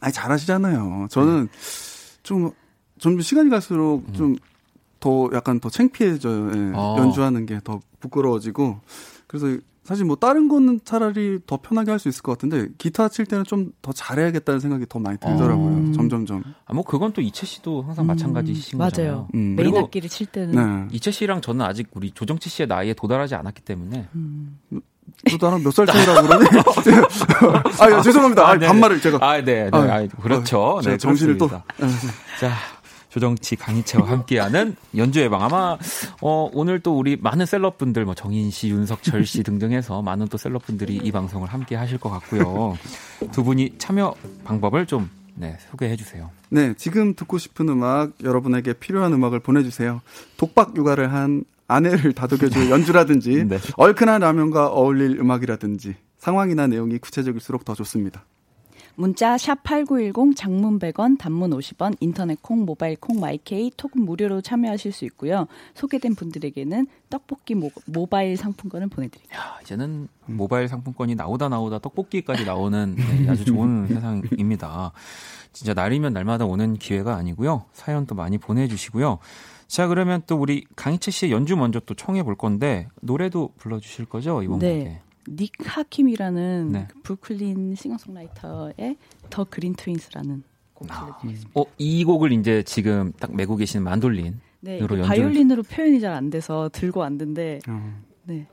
아니 잘하시잖아요. 저는 좀 점점 시간이 갈수록 좀 더 약간 더 창피해져요. 예. 음. 아. 연주하는 게 더 부끄러워지고 그래서 사실 뭐 다른 거는 차라리 더 편하게 할 수 있을 것 같은데 기타 칠 때는 좀 더 잘해야겠다는 생각이 더 많이 들더라고요. 음. 점점점. 아, 뭐 그건 또 이채 씨도 항상 마찬가지신 거잖아요. 맞아요. 음. 메인 그리고- 악기를 칠 때는. 네. 이채 씨랑 저는 아직 우리 조정치 씨의 나이에 도달하지 않았기 때문에 음. 또 나랑 몇살 차이라고 그러네. 아, 야, 죄송합니다. 아, 네. 반말을 제가. 아, 네, 네. 아, 아, 그렇죠. 제가 네, 정신을 또. 그렇습니다. 자, 조정치 강희채와 함께하는 연주의 방 아마 어, 오늘 또 우리 많은 셀럽분들 뭐 정인 씨, 윤석철 씨 등등 해서 많은 또 셀럽분들이 이 방송을 함께 하실 것 같고요. 두 분이 참여 방법을 좀 네, 소개해 주세요. 네, 지금 듣고 싶은 음악, 여러분에게 필요한 음악을 보내주세요. 독박 육아를 한 아내를 다독여줄 연주라든지, 네. 얼큰한 라면과 어울릴 음악이라든지, 상황이나 내용이 구체적일수록 더 좋습니다. 문자 샵 8910 장문 100원 단문 50원 인터넷 콩 모바일 콩 마이케이 톡은 무료로 참여하실 수 있고요. 소개된 분들에게는 떡볶이 모, 모바일 상품권을 보내드립니다. 야, 이제는 모바일 상품권이 나오다 나오다 떡볶이까지 나오는 네, 아주 좋은 세상입니다. 진짜 날이면 날마다 오는 기회가 아니고요. 사연 또 많이 보내주시고요. 자, 그러면 또 우리 강희채 씨의 연주 먼저 또 청해 볼 건데 노래도 불러주실 거죠 이번 네. 곡에? Nick Hakim이라는 네. 그 브루클린 싱어송라이터의 The Green Twins라는 곡 들려드리겠습니다. 어, 이 곡을 이제 지금 딱 메고 계시는 만돌린 네, 연주를- 바이올린으로 표현이 잘 안 돼서 들고 왔는데 어. 네.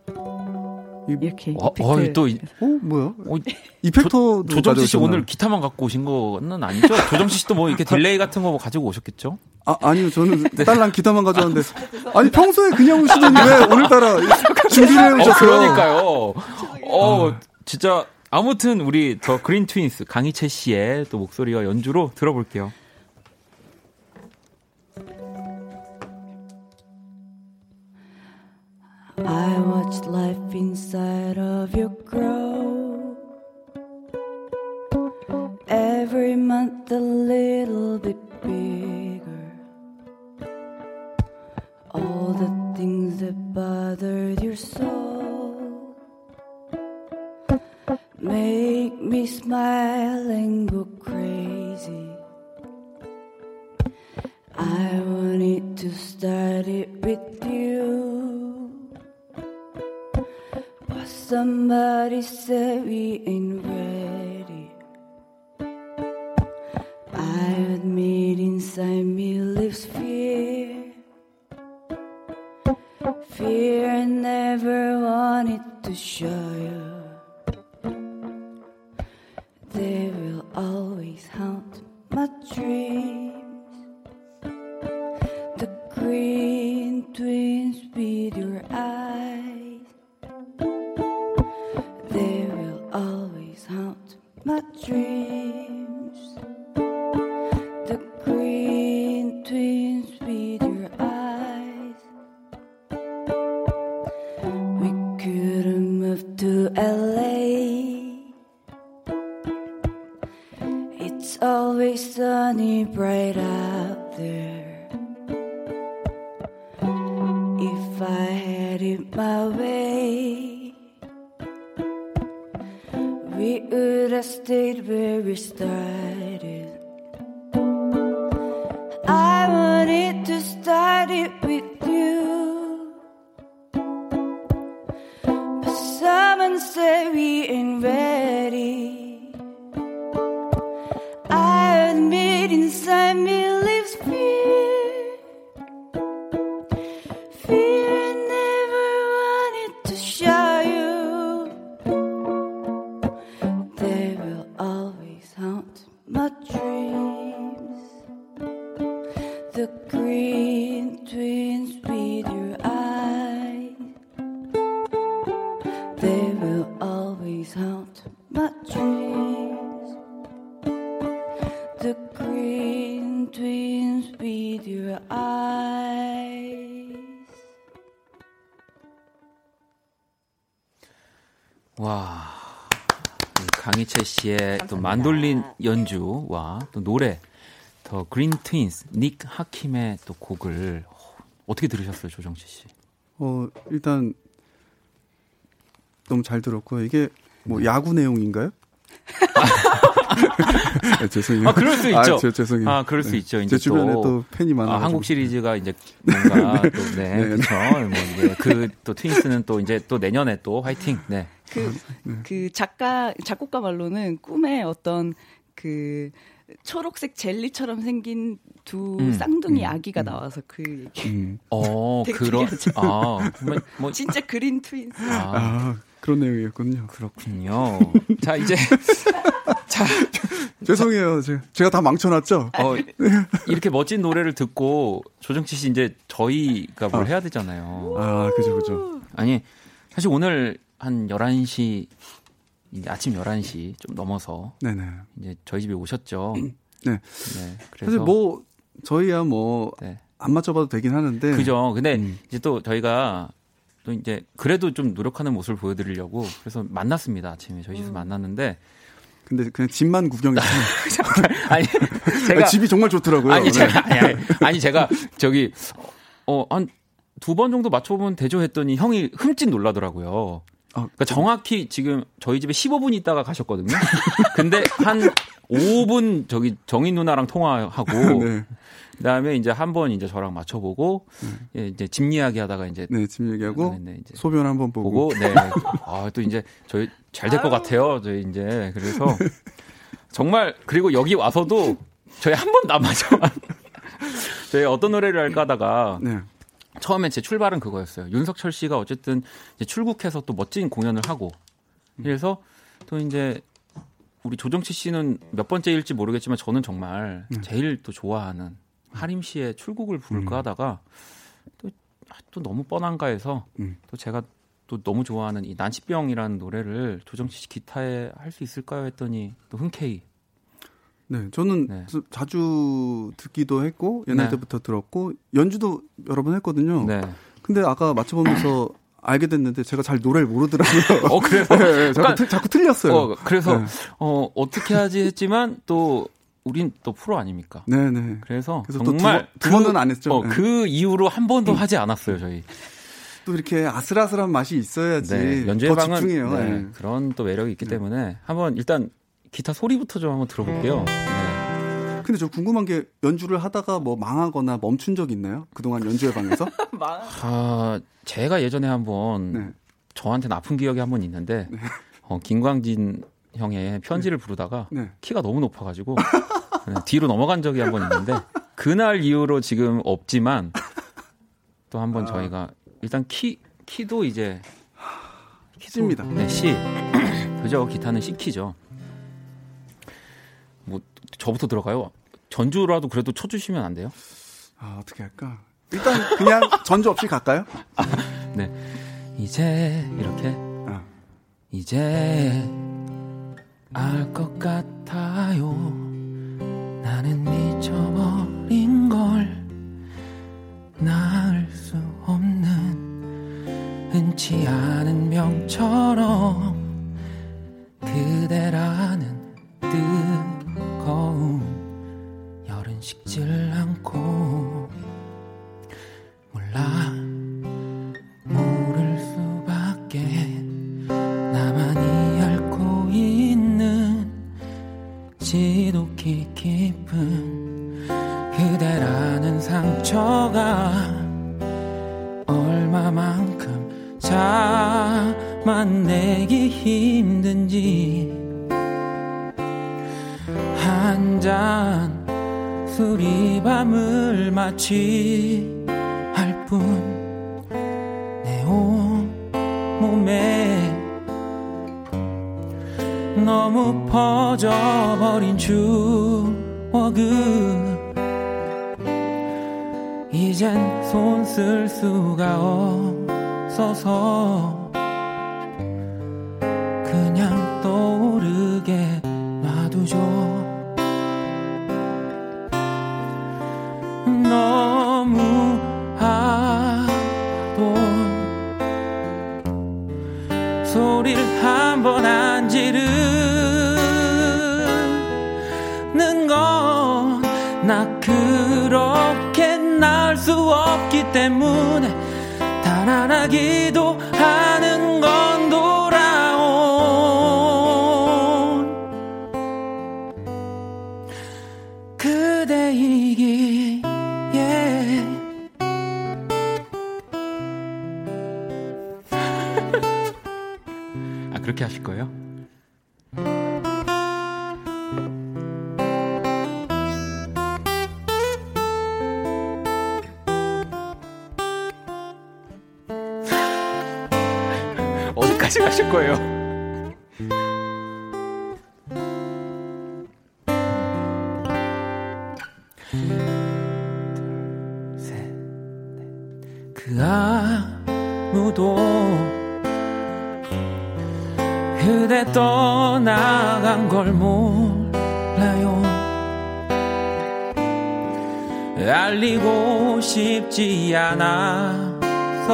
이- 이렇게 어, effect. 어, 또 이- 어 뭐야? 어, effector도 조정치 씨? 오늘 기타만 갖고 오신 거는 아니죠? 조정치 씨도 뭐 이렇게 delay 같은 거 뭐 가지고 오셨겠죠? 아, 아니요, 저는 딸랑 기타만 가져왔는데. 아니, 평소에 그냥 오시더니 왜 오늘따라 준비를 해 어, 오셨어요? 그러니까요. 어, 진짜 아무튼 우리 더 그린 트윈스 강희채 씨의 또 목소리와 연주로 들어볼게요. I watched life inside of you grow. Every month a little bit bigger. All the things that bothered your soul make me smile and go crazy. 또 만돌린 연주와 또 노래 더 그린 트윈스 닉 하킴의 또 곡을 어떻게 들으셨어요, 조정치 씨? 어, 일단 너무 잘 들었고요. 이게 뭐 야구 내용인가요? 아, 죄송해요. 아, 그럴 수 있죠. 아, 제, 죄송해요. 아, 그럴 수 네. 있죠. 이제 제 주변에 또, 또, 팬이 많아. 아, 한국 시리즈가 이제 뭔가 또, 네, 네. 그쵸. 뭐 이제 그 또 트윈스는 또 이제 또 내년에 또 화이팅. 네. 그, 그 작가, 작곡가 말로는 꿈에 어떤 그 초록색 젤리처럼 생긴 두 음, 쌍둥이 음, 아기가 음. 나와서 그 얘기. 음. 어, 그런. 아, 뭐, 뭐, 진짜 그린 트윈스. 아, 아, 그런 내용이었군요. 그렇군요. 자, 이제, 자, 죄송해요. 제가, 제가 다 망쳐놨죠? 어, 이렇게 멋진 노래를 듣고 조정치 씨 이제 저희가 뭘 아. 해야 되잖아요. 아, 그죠, 그죠. 아니, 사실 오늘 한 11시, 이제 아침 11시 좀 넘어서 네네. 이제 저희 집에 오셨죠. 네. 네. 그래서 사실 뭐, 저희야 뭐, 네. 안 맞춰봐도 되긴 하는데. 그죠. 근데 음. 이제 또 저희가 또 이제 그래도 좀 노력하는 모습을 보여드리려고 그래서 만났습니다. 아침에 저희 집에서 만났는데 근데 그냥 집만 구경했어요. 아니 제가 아, 집이 정말 좋더라고요. 아니 네. 제가 아니, 아니, 아니 제가 저기 어한 두 번 정도 맞춰보면 되죠 했더니 형이 흠칫 놀라더라고요. 아, 그러니까 정확히 지금 저희 집에 15분 있다가 가셨거든요. 근데 한 5분 저기 정인 누나랑 통화하고 네. 그다음에 이제 한 번 이제 저랑 맞춰보고 예, 이제 집 이야기 하다가 이제 네, 집 얘기하고 네, 네, 이제 소변 한 번 보고. 보고 네. 아, 또 이제 저희 잘 될 것 같아요. 저희 이제 그래서 정말 그리고 여기 와서도 저희 한 번도 안 맞아. 저희 어떤 노래를 할까 하다가 네. 처음에 제 출발은 그거였어요. 윤석철 씨가 어쨌든 이제 출국해서 또 멋진 공연을 하고 그래서 또 이제 우리 조정치 씨는 몇 번째일지 모르겠지만 저는 정말 네. 제일 또 좋아하는 하림 씨의 출국을 부를까 음. 하다가 또, 아, 또 너무 뻔한가 해서 음. 또 제가 또 너무 좋아하는 이 난치병이라는 노래를 조정치 씨 기타에 할 수 있을까요 했더니 또 흔쾌히 네, 저는 네. 자- 자주 듣기도 했고 옛날 네. 때부터 들었고 연주도 여러 번 했거든요. 네. 근데 아까 맞춰보면서 알게 됐는데 제가 잘 노래를 모르더라고요. 어 그래서 네, 네, 자꾸, 틀- 자꾸 틀렸어요. 어, 그래서 네. 어 어떻게 하지 했지만 또 우린 또 프로 아닙니까? 네, 네. 그래서, 그래서 또 정말 두 번- 두 번은 안 했죠. 어, 네. 그 이후로 한 번도 하지 않았어요 저희. 또 이렇게 아슬아슬한 맛이 있어야지 네, 더 연주의 방은 집중해요. 네, 네. 그런 또 매력이 있기 때문에 한번 일단 기타 소리부터 좀 한번 들어볼게요. 네. 근데 저 궁금한 게 연주를 하다가 뭐 망하거나 멈춘 적 있나요? 그동안 연주회 방에서? 아, 제가 예전에 한번 네. 저한테는 아픈 기억이 한 번 있는데 어, 김광진 형의 편지를 부르다가 네. 키가 너무 높아가지고 네, 뒤로 넘어간 적이 한 번 있는데 그날 이후로 지금 없지만 또 한번 저희가 일단 키 키도 이제 C입니다. 네, C 그죠 기타는 C 키죠. 뭐 저부터 들어가요. 전주라도 그래도 쳐주시면 안 돼요? 아, 어떻게 할까? 일단 그냥 전주 없이 갈까요? 네. 이제 이렇게 아. 이제 알 것 같아요. 나는 미쳐버린 걸 나을 수 없는 흔치 않은 병처럼 그대라는 뜨거운 식질 않고 몰라. 모를 수밖에 나만이 앓고 있는 지독히 깊은 그대라는 상처가 얼마만큼 참아내기 힘든지 술이 밤을 마취할 뿐 내 온몸에 너무 퍼져버린 추억은 이젠 손 쓸 수가 없어서 소리를 한 번 안 지르는 건 나 그렇게 나을 수 없기 때문에 달아나기도 거예요? 그 아무도 그대 떠나간 걸 몰라요 알리고 싶지 않아서요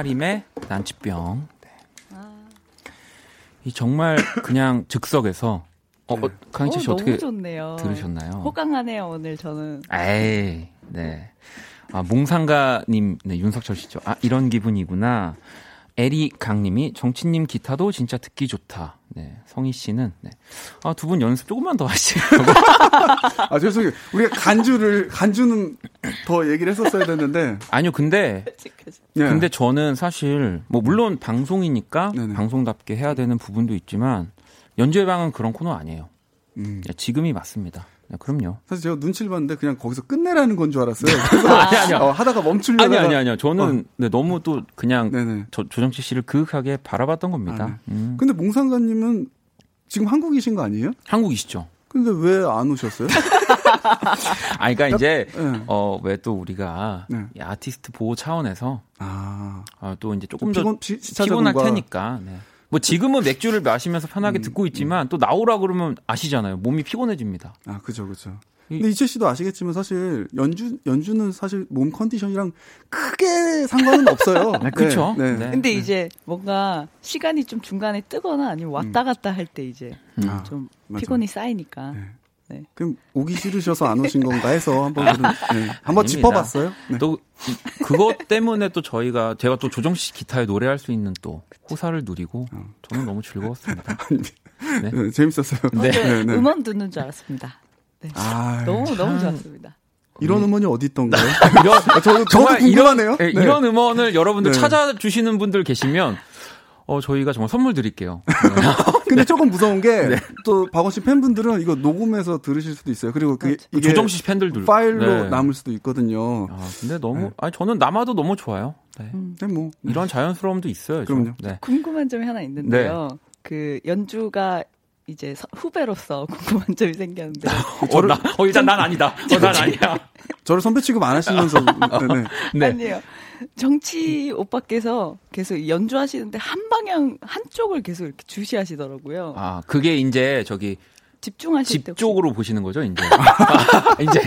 자, 하림의 난치병. 네. 이 정말 그냥 즉석에서 어, 어, 강희철 씨 어, 어떻게 좋네요. 들으셨나요? 호강하네요 오늘 저는. 에이, 네. 아, 몽상가님, 네, 윤석철 씨죠. 아, 이런 기분이구나. 에리 강님이 정치님 기타도 진짜 듣기 좋다. 네, 성희 씨는 네. 아, 두 분 연습 조금만 더 하시라고. 아, 죄송해요. 우리가 간주를, 간주는 더 얘기를 했었어야 됐는데. 아니요, 근데 예. 근데 저는 사실 뭐 물론 방송이니까 네네. 방송답게 해야 되는 부분도 있지만 연주회 방은 그런 코너 아니에요. 음. 네, 지금이 맞습니다. 네, 그럼요. 사실 제가 눈치를 봤는데 그냥 거기서 끝내라는 건 줄 알았어요. 그래서 아니, 아니요. 어, 하다가 멈추려다가 아니 아니 아니요. 저는 어. 네, 너무 또 그냥 네네. 저, 조정치 씨를 그윽하게 바라봤던 겁니다. 아, 네. 음. 근데 몽상가님은 지금 한국이신 거 아니에요? 한국이시죠? 근데 왜 안 오셨어요? 아, 그러니까 이제 네. 어왜 또 우리가 네. 이 아티스트 보호 차원에서 아, 어, 또 이제 조금 피곤, 더 시, 피곤할 시차적인과- 테니까. 네. 뭐 지금은 맥주를 마시면서 편하게 음, 듣고 있지만 또 나오라 그러면 아시잖아요. 몸이 피곤해집니다. 아, 그죠, 그죠. 이- 근데 이채 씨도 아시겠지만 사실 연주 연주는 사실 몸 컨디션이랑 크게 상관은 없어요. 네, 그쵸. 네. 네. 근데 이제 뭔가 시간이 좀 중간에 뜨거나 아니면 왔다 갔다 할 때 이제 음. 아, 좀 맞아. 피곤이 쌓이니까. 네. 네. 그럼 오기 싫으셔서 안 오신 건가 해서 한번 그런, 네. 한번 아닙니다. 짚어봤어요. 네. 또 이- 그것 때문에 또 저희가 제가 또 조정 씨 기타에 노래할 수 있는 또 호사를 누리고 저는 너무 즐거웠습니다. 네. 네, 재밌었어요. 네. 네, 네. 음원 듣는 줄 알았습니다. 네. 아, 너무 너무 참. 좋았습니다. 이런 음원이 어디 있던가요? 이런 아, 저도, 저도 정말 궁금하네요. 이런, 예, 네. 이런 음원을 여러분들 네. 찾아주시는 분들 계시면 어 저희가 정말 선물 드릴게요. 네. 근데 조금 무서운 게또 박원 씨 팬분들은 이거 녹음해서 들으실 수도 있어요. 그리고 그 이게 조정 씨 팬들도 파일로 네. 남을 수도 있거든요. 아, 근데 너무 네. 아니 저는 남아도 너무 좋아요. 네. 네, 뭐 이런 자연스러움도 있어요. 저. 그럼요. 네. 궁금한 점이 하나 있는데요. 그 연주가 이제 서- 후배로서 궁금한 점이 생겼는데 어, 나, 어, 일단 난 아니다. 어, 난 아니야. 저를 선배 취급 안 하시면서 네, 네. 네. 아니에요. 정치 오빠께서 계속 연주하시는데 한 방향 한쪽을 계속 이렇게 주시하시더라고요. 아, 그게 이제 저기 집중하실 집 쪽으로 보시는 거죠, 이제. 아, 이제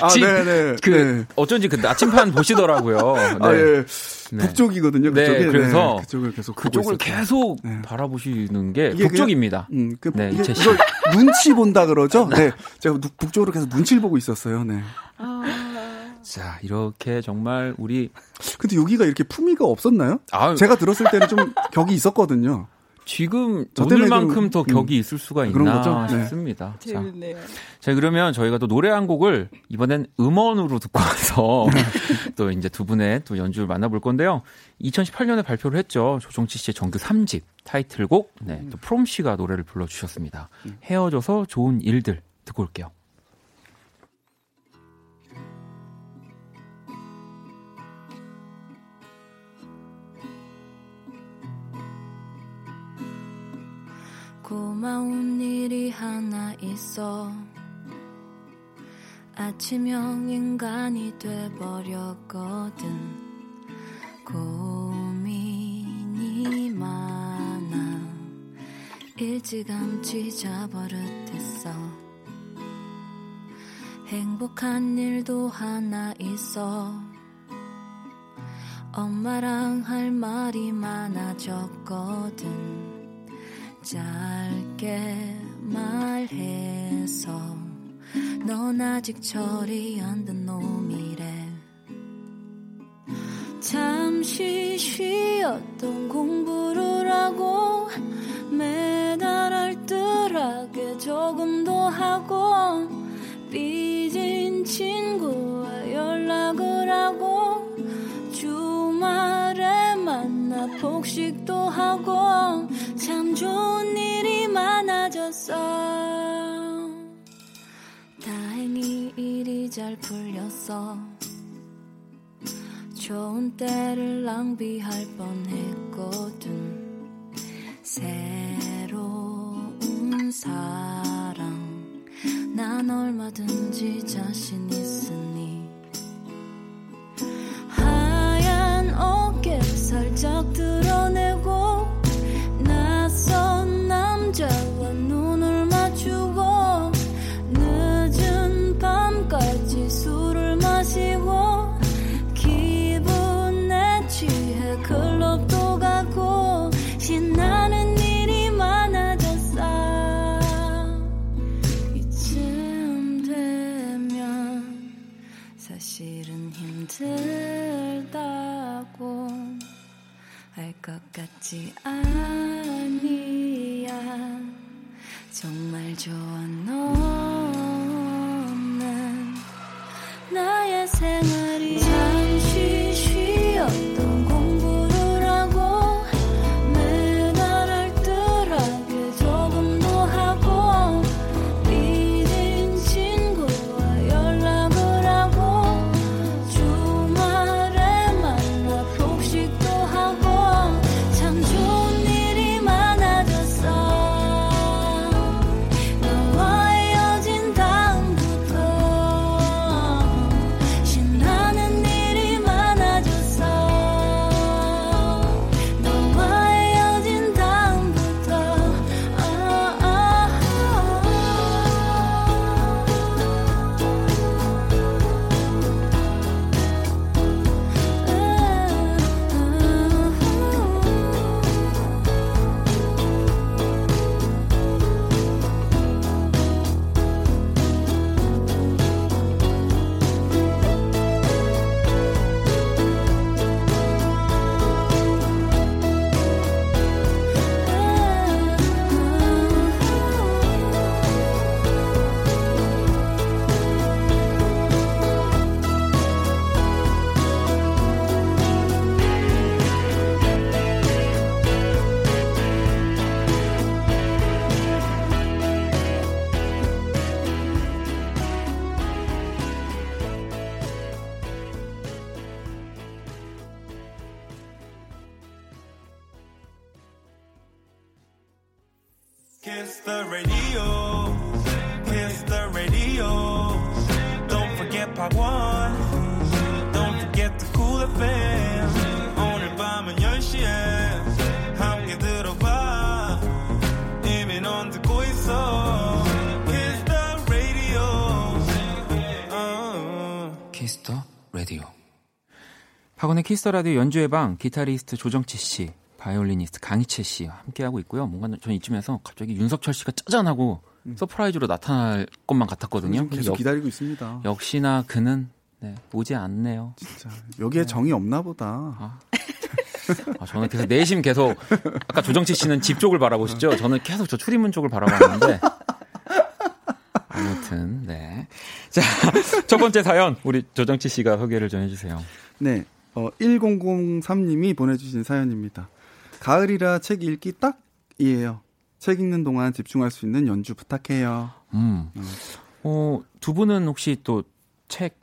아, 집, 네, 네. 그 네. 어쩐지 그 나침판 보시더라고요. 네. 아, 예. 네. 북쪽이거든요. 네, 그쪽이. 그래서 네, 그쪽을 계속 그쪽을. 계속 네. 바라보시는 게 북쪽입니다. 음, 그, 네, 이게. 이걸 눈치 본다 그러죠? 네. 제가 누- 북쪽으로 계속 눈치를 보고 있었어요. 네. 자, 이렇게 정말 우리 근데 여기가 이렇게 품위가 없었나요? 아, 제가 들었을 때는 좀 격이 있었거든요. 지금 오늘만큼 좀, 더 음, 격이 있을 수가 있나? 네. 싶습니다. 자, 재밌네요. 자, 그러면 저희가 또 노래 한 곡을 이번엔 음원으로 듣고 와서 또 이제 두 분의 또 연주를 만나볼 건데요. 2018년에 발표를 했죠. 조정치 씨의 정규 3집 타이틀곡, 네, 또 프롬 씨가 노래를 불러주셨습니다. 헤어져서 좋은 일들 듣고 올게요. 고마운 일이 하나 있어. 아침형 인간이 돼버렸거든. 고민이 많아. 일찌감치 자버릇했어. 행복한 일도 하나 있어. 엄마랑 할 말이 많아졌거든 짧게 말해서 넌 아직 처리 안된 놈이래. 잠시 쉬었던 공부를 하고 매달 알뜰하게 조금 더 하고 삐진 친구와 연락을 하고 주말에 만나 폭식도 하고 참 좋은 일이 많아졌어. 다행히 일이 잘 풀렸어. 좋은 때를 낭비할 뻔했거든. 새로운 사랑. 난 얼마든지 자신 있으니 아니야. 정말 좋아 Part one. Don't forget the cool FM. 오늘 밤은 10시에 함께 들어봐. 이미 넌 듣고 있어. Kiss the radio. 어. Kiss the Radio. 박원의 Kiss the Radio 연주회 방 기타리스트 조정치 씨, 바이올리니스트 강이채 씨와 함께하고 있고요. 뭔가 저는 이쯤에서 갑자기 윤석철 씨가 짜잔하고 surprise로 나타날 것만 같았거든요. 음. 계속 역- 기다리고 있습니다. 역시나 그는 네, 오지 않네요. 진짜 여기에 정이 없나 보다. 아, 저는 계속 내심 계속 아까 조정치 씨는 집 쪽을 바라보시죠. 저는 계속 저 출입문 쪽을 바라봤는데 아무튼 네. 자, 첫 번째 사연 우리 조정치 씨가 소개를 좀 해주세요. 네. 어, 1003님이 보내 주신 사연입니다. 가을이라 책 읽기 딱이에요. 책 읽는 동안 집중할 수 있는 연주 부탁해요. 음. 어, 두 분은 혹시 또 책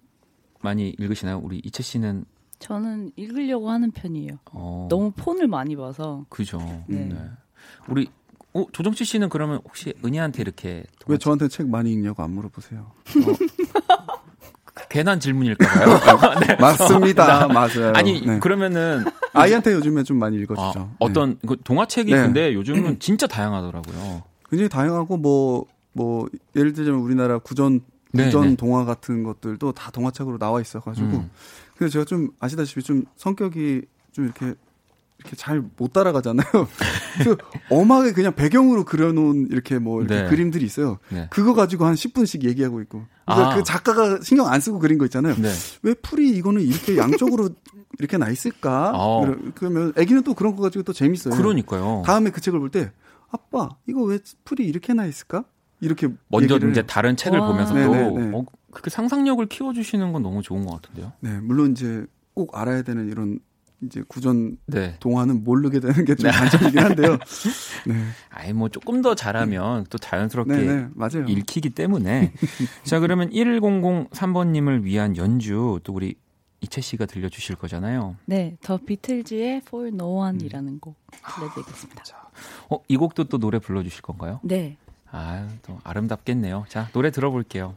많이 읽으시나요? 우리 이채 씨는 저는 읽으려고 하는 편이에요. 어, 너무 폰을 많이 봐서. 그죠. 네. 네. 우리 어, 조정치 씨는 그러면 혹시 은희한테 이렇게 왜 저한테 책 많이 읽냐고 안 물어보세요. 괜한 질문일까봐요. 네. 맞습니다. 어, 맞아요. 아니 네. 그러면은 아이한테 요즘에 좀 많이 읽어주죠. 아, 네. 어떤 그 동화책이 네. 근데 요즘은 진짜 다양하더라고요. 굉장히 다양하고 뭐, 뭐, 예를 들자면 우리나라 구전, 네, 구전 네. 동화 같은 것들도 다 동화책으로 나와 있어가지고. 음. 그래서 제가 좀 아시다시피 좀 성격이 좀 이렇게 이렇게 잘 못 따라가잖아요. 그래서 엄하게 그냥 배경으로 그려놓은 이렇게 뭐 이렇게 네. 그림들이 있어요. 네. 그거 가지고 한 10분씩 얘기하고 있고. 그러니까 아. 그 작가가 신경 안 쓰고 그린 거 있잖아요. 네. 왜 풀이 이거는 이렇게 양쪽으로 이렇게 나 있을까? 어. 그러- 그러면 애기는 또 그런 거 가지고 또 재밌어요. 그러니까요. 다음에 그 책을 볼 때 아빠 이거 왜 풀이 이렇게 나 있을까? 이렇게 먼저 얘기를 이제. 다른 책을 와. 보면서도 네네네. 어, 그렇게 상상력을 키워주시는 건 너무 좋은 것 같은데요. 네 물론 이제 꼭 알아야 되는 이런 이제 구전 네. 동화는 모르게 되는 게좀 네. 단점이긴 한데요. 네. 아이 뭐 조금 더 잘하면 또 자연스럽게 네, 네, 맞아요. 읽히기 때문에 자 그러면 1003번님을 위한 연주 또 우리 이채 씨가 들려주실 거잖아요. 네, 더 비틀즈의 For No One이라는 곡 들려드리겠습니다. 어, 이 곡도 또 노래 불러주실 건가요? 네. 아, 또 아름답겠네요. 자, 노래 들어볼게요.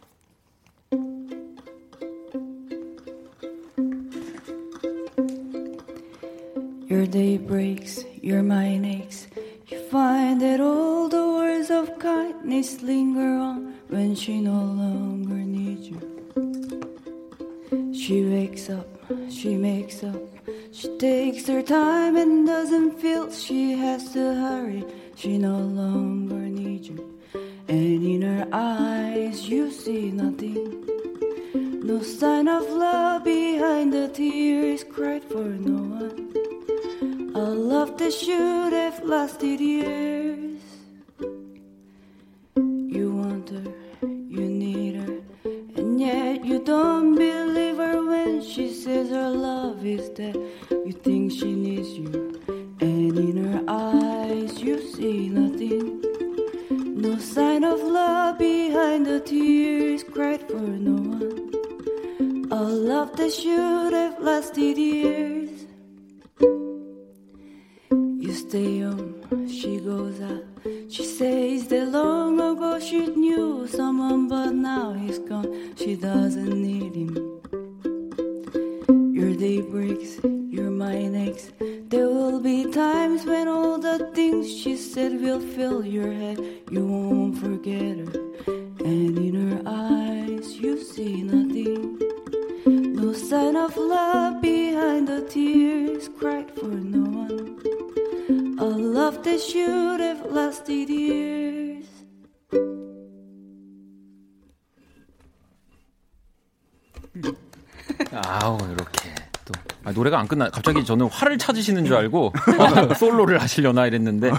Your day breaks, your mind aches. You find that all the words of kindness linger on when she no longer needs you. She wakes up, she makes up, she takes her time and doesn't feel she has to hurry. She no longer needs you. And in her eyes, you see nothing. No sign of love behind the tears cried for no one. Love that should have lasted years. You want her, you need her, and yet you don't believe her when she says her love is dead. You think she needs you, and in her eyes you see nothing. No sign of love behind the tears cried for no one. A love that should have lasted years. But now he's gone. She doesn't need him. Your day breaks, your mind aches. There will be times when all the things she said will fill your head. You won't forget her, and in her eyes you see nothing. No sign of love behind the tears cried for no one. A love that should have lasted years. 아우, 이렇게 또. 아, 노래가 안 끝나. 갑자기 저는 화를 찾으시는 줄 알고 어, 솔로를 하시려나 이랬는데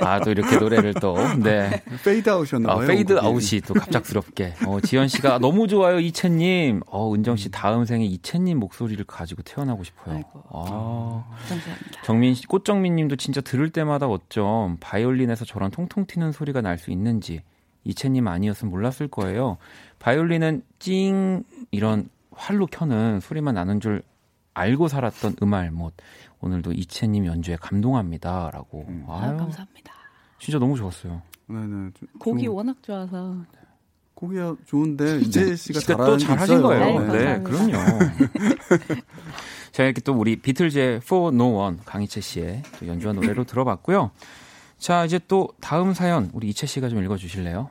아, 또 이렇게 노래를 또 네. 페이드 아웃이었나 아, 봐요. 페이드. 아웃이 또 갑작스럽게. 어, 지현 씨가 너무 좋아요, 이채님. 어, 은정 씨 다음 생에 이채님 목소리를 가지고 태어나고 싶어요. 아. 감사합니다. 정민 씨, 꽃정민 님도 진짜 들을 때마다 어쩜 바이올린에서 저런 통통 튀는 소리가 날 수 있는지 이채님 아니었으면 몰랐을 거예요. 바이올린은 찡 이런 활로 켜는 소리만 나는 줄 알고 살았던 음알못. 오늘도 이채님 연주에 감동합니다라고. 아, 아유, 감사합니다. 진짜 너무 좋았어요. 네네. 좀- 곡이 좀- 워낙 좋아서 곡이야 좋은데 이재 씨가 잘하는 또게 잘하신. 거예요. 네, 네. 그럼요. 자, 이렇게 또 우리 비틀즈의 For No One 강희채 씨의 또 연주한 노래로 들어봤고요. 자, 이제 또 다음 사연 우리 이채 씨가 좀 읽어 주실래요?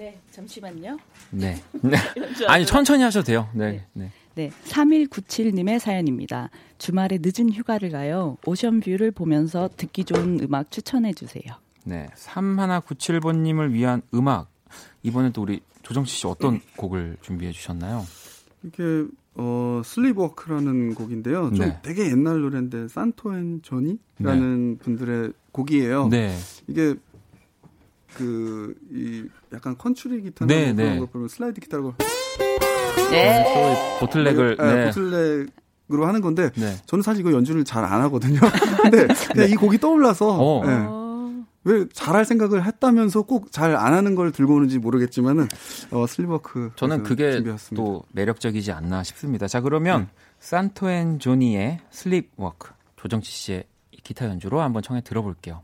네, 잠시만요. 네. 네. 아니, 천천히 하셔도 돼요. 네. 네. 네, 3197님의 사연입니다. 주말에 늦은 휴가를 가요. ocean view를 보면서 듣기 좋은 음악 추천해 주세요. 네. 3197번님을 위한 음악. 이번에 또 우리 조정치 씨 어떤 곡을 준비해 주셨나요? 이게 어 Sleep Walk라는 곡인데요. 좀 네. 되게 옛날 노래인데 Santo and Johnny라는 분들의 곡이에요. 네. 이게 그 이 약간 country 기타 네, 네, 네. 그런 거 보면 슬라이드 기타라고 네. 또 bottleneck을 네, 네. bottleneck으로 하는 건데 네. 저는 사실 이거 연주를 잘 안 하거든요. 근데 그냥 이 곡이 떠올라서 어. 네. 어, 왜 잘할 생각을 했다면서 꼭 잘 안 하는 걸 들고 오는지 모르겠지만은 어 Sleep Walk 저는 그게 준비했습니다. 또 매력적이지 않나 싶습니다. 자, 그러면 Santo and Johnny의 Sleep Walk 조정치 씨의 이 기타 연주로 한번 청해 들어볼게요.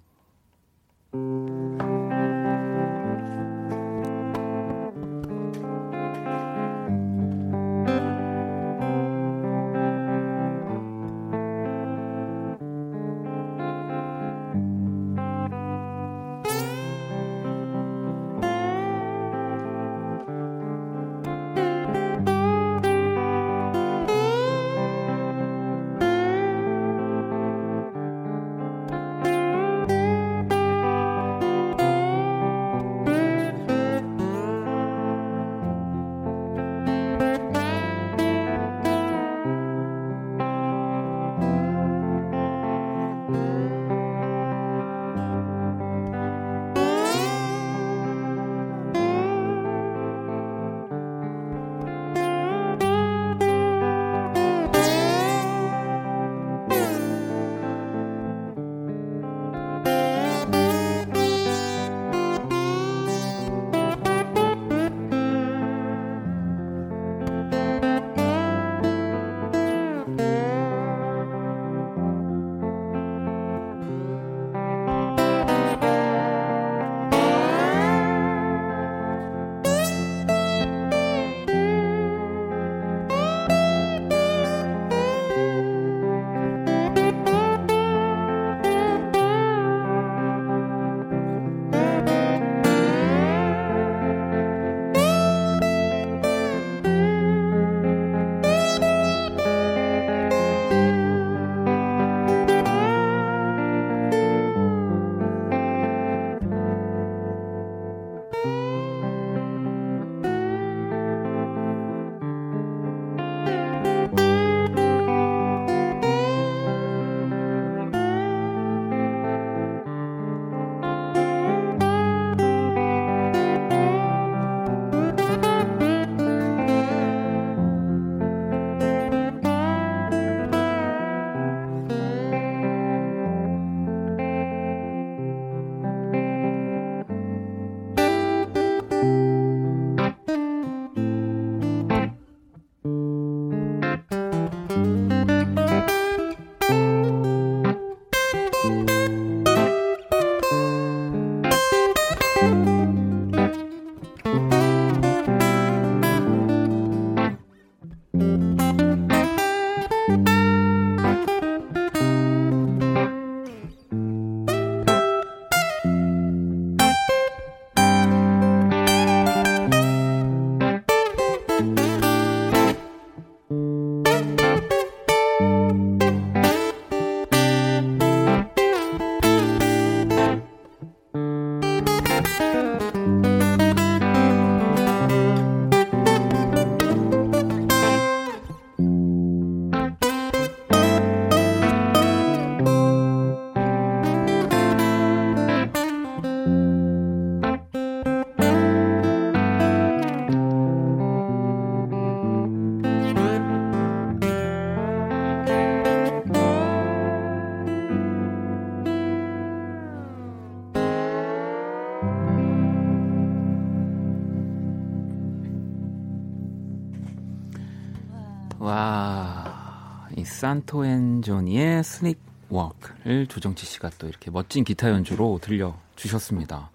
와, 이 Santo and Johnny의 Sleep Walk를 조정치 씨가 또 이렇게 멋진 기타 연주로 들려 주셨습니다.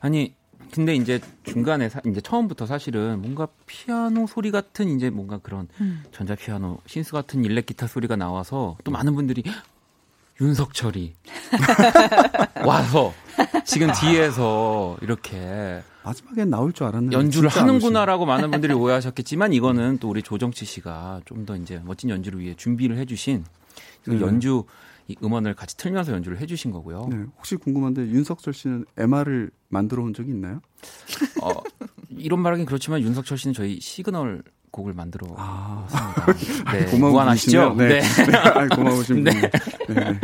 아니, 근데 이제 중간에 사, 이제 처음부터 사실은 뭔가 피아노 소리 같은 이제 뭔가 그런 음. 전자 피아노, synth 같은 일렉 기타 소리가 나와서 또 많은 분들이 "헉, 윤석철이 와서 지금 뒤에서 이렇게 마지막엔 나올 줄 알았는데 연주를 하는구나라고 많은 분들이 오해하셨겠지만 이거는 또 우리 조정치 씨가 좀 더 이제 멋진 연주를 위해 준비를 해주신 그 네. 연주 이 음원을 같이 틀면서 연주를 해주신 거고요. 네, 혹시 궁금한데 윤석철 씨는 MR을 만들어 온 적이 있나요? 어, 이런 말하긴 그렇지만 윤석철 씨는 저희 시그널 곡을 만들어 아, 왔습니다. 네? 분이시네요. 네. 네, 아이, 고마우신 네. 분이네. 네.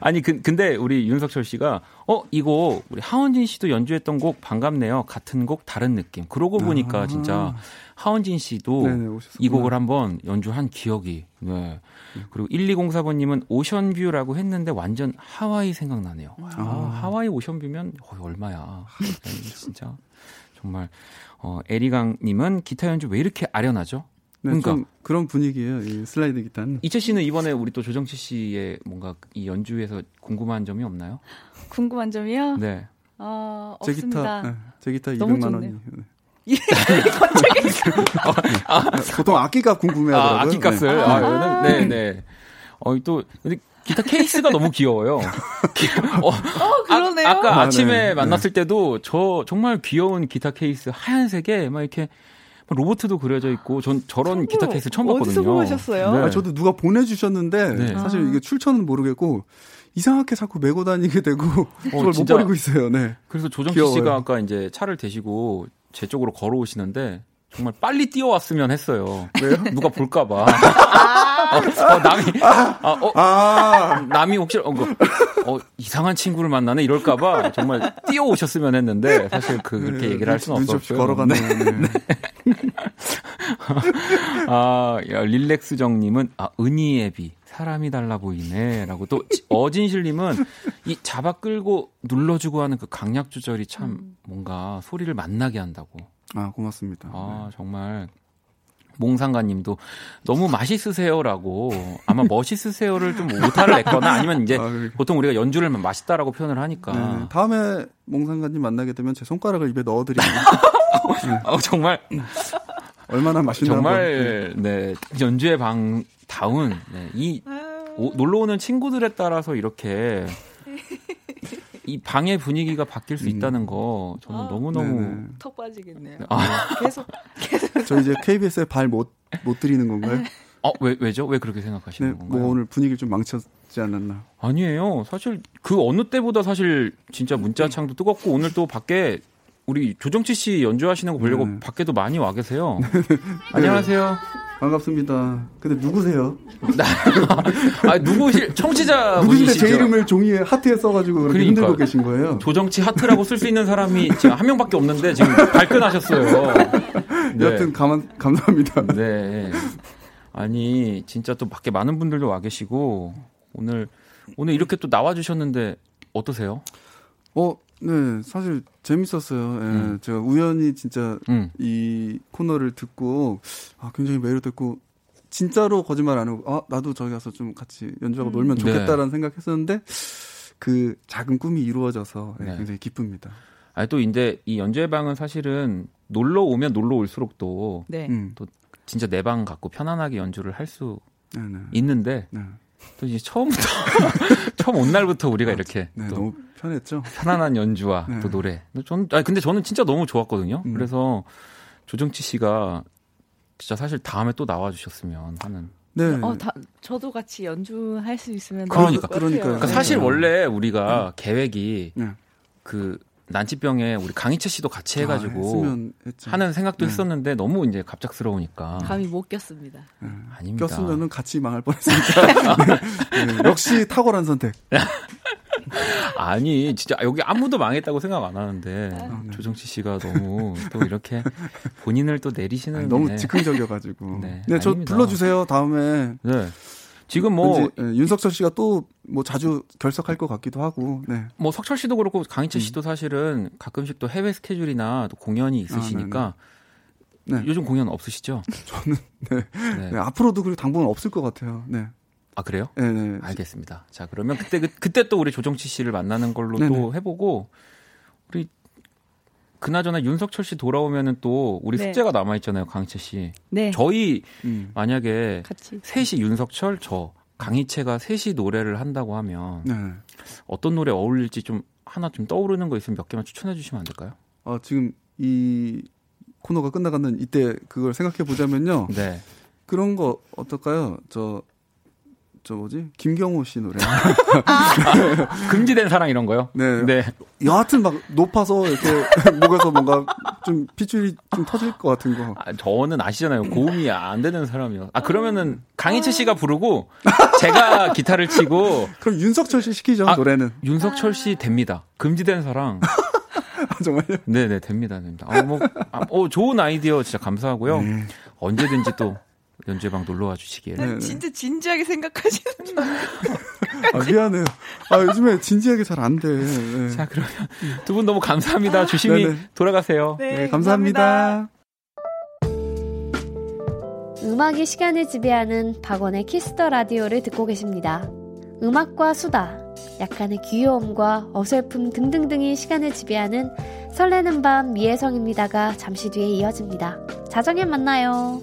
아니 그, 근데 우리 윤석철 씨가 어 이거 우리 하원진 씨도 연주했던 곡 반갑네요. 같은 곡 다른 느낌. 그러고 보니까 아. 진짜 하원진 씨도 네네, 오셨었구나. 이 곡을 한번 연주한 기억이. 네. 그리고 1204번님은 오션뷰라고 했는데 완전 하와이 생각나네요. 아, 하와이 오션뷰면 거의 얼마야. 진짜 정말 어, 에리강님은 기타 연주 왜 이렇게 아련하죠? 네, 그러니까 좀 그런 분위기예요. 이 슬라이드 기타는. 이채 씨는 이번에 우리 또 조정치 씨의 뭔가 이 연주에서 궁금한 점이 없나요? 궁금한 점이요? 네. 어, 제 없습니다. 기타, 네, 제 기타 너무 200만 좋네요. 원이. 네. 아, 보통 악기값 궁금해하더라고요. 아, 악기값을. 네. 아, 이거는 네, 네. 어, 또 근데 기타 케이스가 너무 귀여워요. 기- 어, 그러네요. 아, 까 아, 아침에 네. 만났을 때도 저 정말 귀여운 기타 케이스 하얀색에 막 이렇게 로보트도 그려져 있고 전 저런 기타 케이스 처음 봤거든요. 어디서 보셨어요? 네. 아, 저도 누가 보내주셨는데 네. 사실 이게 출처는 모르겠고 이상하게 자꾸 메고 다니게 되고 저걸 못 진짜. 버리고 있어요. 네. 그래서 귀여워요. 씨가 아까 이제 차를 대시고 제 쪽으로 걸어오시는데 정말 빨리 뛰어왔으면 했어요. 왜요? 누가 볼까봐. 어, 어, 남이, 아, 어, 아, 남이 혹시 어, 그, 어, 이상한 친구를 만나네 이럴까봐 정말 뛰어오셨으면 했는데 사실 그, 그렇게 네, 얘기를 할 수는 없었고요. 걸어갔네요. 네. 아, 야, 릴렉스정님은 아 은희애비 사람이 달라 보이네라고 또 어진실님은 이 잡아 끌고 눌러주고 하는 그 강약 조절이 참 뭔가 소리를 만나게 한다고. 아, 고맙습니다. 아 정말 몽상가님도 너무 맛있으세요라고 아마 멋있으세요를 좀 오타를 냈거나 아니면 이제 아, 그래. 보통 우리가 연주를 맛있다라고 표현을 하니까 네, 다음에 몽상가님 만나게 되면 제 손가락을 입에 넣어드리고 어, 정말 얼마나 맛있나. 정말 네 연주의 방 다운 네, 이 오- 놀러 오는 친구들에 따라서 이렇게 이 방의 분위기가 바뀔 수 있다는 거 저는 너무 너무 음. 네네. 턱 빠지겠네요. 아. 계속 계속 저 이제 KBS에 발 못못 드리는 건가요? 어 왜 왜죠 왜 그렇게 생각하시는 네, 건가요? 뭐 오늘 분위기를 좀 망쳤지 않았나. 아니에요. 사실 그 어느 때보다 사실 진짜 문자창도 뜨겁고 오늘 또 밖에 우리 조정치 씨 연주하시는 거 보려고 네. 밖에도 많이 와 계세요. 안녕하세요. 반갑습니다. 근데 누구세요? 아 누구실 청취자 누구신데? 제 이름을 종이에 하트에 써가지고 그렇게 그러니까. 흔들고 계신 거예요? 조정치 하트라고 쓸 수 있는 사람이 지금 한 명밖에 없는데 지금 발끈하셨어요. 네. 여튼 가만, 감사합니다. 네. 아니 진짜 또 밖에 많은 분들도 와 계시고 오늘 오늘 이렇게 또 나와 주셨는데 어떠세요? 어, 네, 사실 재밌었어요. 예, 음. 제가 우연히 진짜 음. 이 코너를 듣고 아, 굉장히 매력됐고 진짜로 거짓말 안 하고 아, 나도 저기 가서 좀 같이 연주하고 놀면 네. 좋겠다라는 생각했었는데 그 작은 꿈이 이루어져서 예, 네. 굉장히 기쁩니다. 아니 또 이제 이 연주회 방은 사실은 놀러 오면 놀러 올수록 또 네. 음. 또 진짜 내 방 갖고 편안하게 연주를 할수 네, 네. 있는데 네. 또 이제 처음부터 처음 온 날부터 우리가 이렇게 네, 또 너무 편했죠. 편안한 연주와 네. 또 노래. 전 아니 근데 저는 진짜 너무 좋았거든요. 음. 그래서 조정치 씨가 진짜 사실 다음에 또 나와 주셨으면 하는. 네. 어, 다, 저도 같이 연주할 수 있으면 그러니까. 그러니까요. 그러니까 사실 네. 원래 우리가 계획이 네. 그 난치병에 우리 강희채 씨도 같이 아, 해가지고 했죠. 하는 생각도 네. 했었는데 너무 이제 갑작스러우니까 감이 못 꼈습니다. 네. 아닙니다. 꼈으면은 같이 망할 뻔했으니까. 네. 네. 역시 탁월한 선택. 아니 진짜 여기 아무도 망했다고 생각 안 하는데 아, 네. 조정치 씨가 너무 또 이렇게 본인을 또 내리시는 아니, 너무 네. 즉흥적이어가지고. 네, 네, 저. 불러주세요. 다음에. 네. 지금 뭐 왠지, 예, 윤석철 씨가 또 뭐 자주 결석할 것 같기도 하고. 네. 뭐 석철 씨도 그렇고 강희채 음. 씨도 사실은 가끔씩 또 해외 스케줄이나 또 공연이 있으시니까 네. 요즘 공연 없으시죠? 저는 네. 네. 네, 앞으로도 그리고 당분간 없을 것 같아요. 네. 아 그래요? 네, 네. 알겠습니다. 자 그러면 그때 그, 그때 또 우리 조정치 씨를 만나는 걸로 또. 해보고 우리 그나저나 윤석철 씨 돌아오면은 또 우리 네. 숙제가 남아 있잖아요, 강희채 씨. 네. 저희 음. 만약에 같이. 셋이 윤석철 저 강희채가 셋이 노래를 한다고 하면 네. 어떤 노래 어울릴지 좀 하나 좀 떠오르는 거 있으면 몇 개만 추천해 주시면 안 될까요? 어, 지금 이 코너가 끝나가는 이때 그걸 생각해 보자면요. 네. 그런 거 어떨까요? 저, 저 뭐지? 김경호 씨 노래. 금지된 사랑 이런 거요? 네. 네. 여하튼 막 높아서 이렇게 목에서 뭔가 좀 핏줄이 좀 터질 것 같은 거. 아, 저는 아시잖아요. 고음이 안 되는 사람이요. 아 그러면은 강희채 씨가 부르고 제가 기타를 치고 그럼 윤석철 씨 시키죠, 아, 노래는. 윤석철 씨 됩니다. 금지된 사랑. 아, 정말요? 네네 됩니다, 됩니다. 아, 뭐, 아, 어, 좋은 아이디어 진짜 감사하고요. 네. 언제든지 또 연주방 놀러 와 주시길. 네, 네. 진짜 진지하게 생각하시는 아, 미안해요. 아, 요즘에 진지하게 잘 안 돼. 네. 자 그러면 두 분 너무 감사합니다. 조심히 네네. 돌아가세요. 네, 감사합니다. 음악이 시간을 지배하는 박원의 Kiss the Radio를 듣고 계십니다. 음악과 수다, 약간의 귀여움과 어설픔 등등등이 시간을 지배하는 설레는 밤 미혜성입니다가 잠시 뒤에 이어집니다. 자정에 만나요.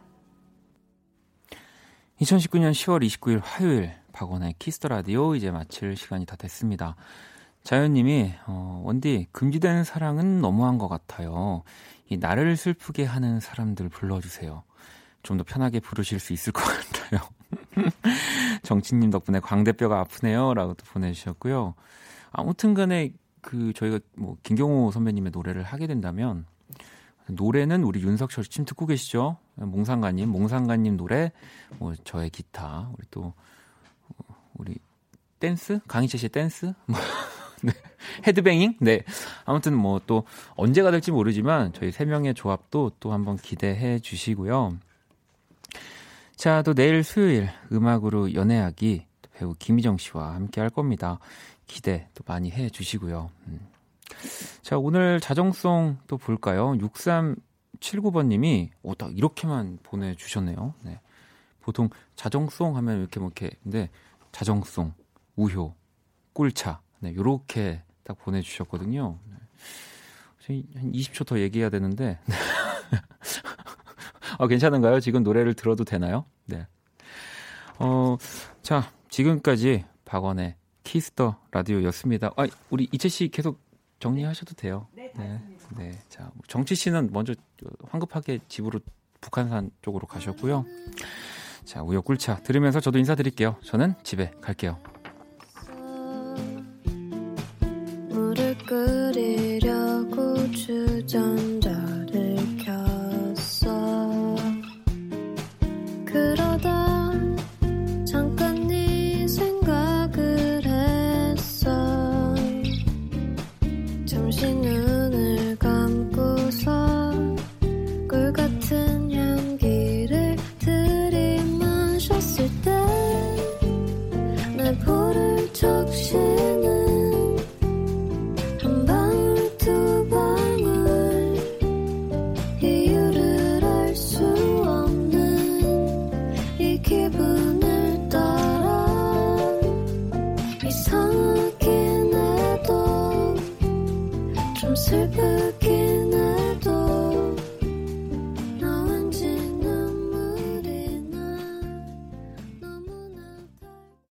2019년 10월 29일 화요일 박원의 Kiss the Radio 이제 마칠 시간이 다 됐습니다. 자연님이 어, 원디 금지된 사랑은 너무한 것 같아요. 이 나를 슬프게 하는 사람들 불러주세요. 좀 더 편하게 부르실 수 있을 것 같아요. 정치님 덕분에 광대뼈가 아프네요라고 또 보내주셨고요. 아무튼간에 그 저희가 뭐 김경호 선배님의 노래를 하게 된다면 노래는 우리 윤석철 씨 지금 듣고 계시죠? 몽상가님, 몽상가님 노래, 뭐 저의 기타, 우리 또 어, 우리 댄스, 강이채 씨의 댄스, 뭐, 네. 헤드뱅잉, 네. 아무튼 뭐 또 언제가 될지 모르지만 저희 세 명의 조합도 또 한번 기대해 주시고요. 자, 또 내일 수요일 음악으로 연애하기 배우 김희정 씨와 함께 할 겁니다. 기대 또 많이 해 주시고요. 음. 자, 오늘 자정송 또 볼까요? 6379번 님이, 오, 딱 이렇게만 보내 주셨네요. 네. 보통 자정송 하면 이렇게 뭐 이렇게, 근데 자정송, 우효, 꿀차, 네, 요렇게 딱 보내 주셨거든요. 네. 저희 한 20초 더 얘기해야 되는데. 아, 괜찮은가요? 지금 노래를 들어도 되나요? 네. 어, 자, 지금까지 박원의 Kiss the Radio였습니다. 아, 우리 이채 씨 계속 정리하셔도 돼요. 네, 네. 자, 정치 씨는 먼저 황급하게 집으로 북한산 쪽으로 가셨고요. 자, 우효 꿀차 들으면서 저도 인사드릴게요. 저는 집에 갈게요. 물을 끓이려고 주전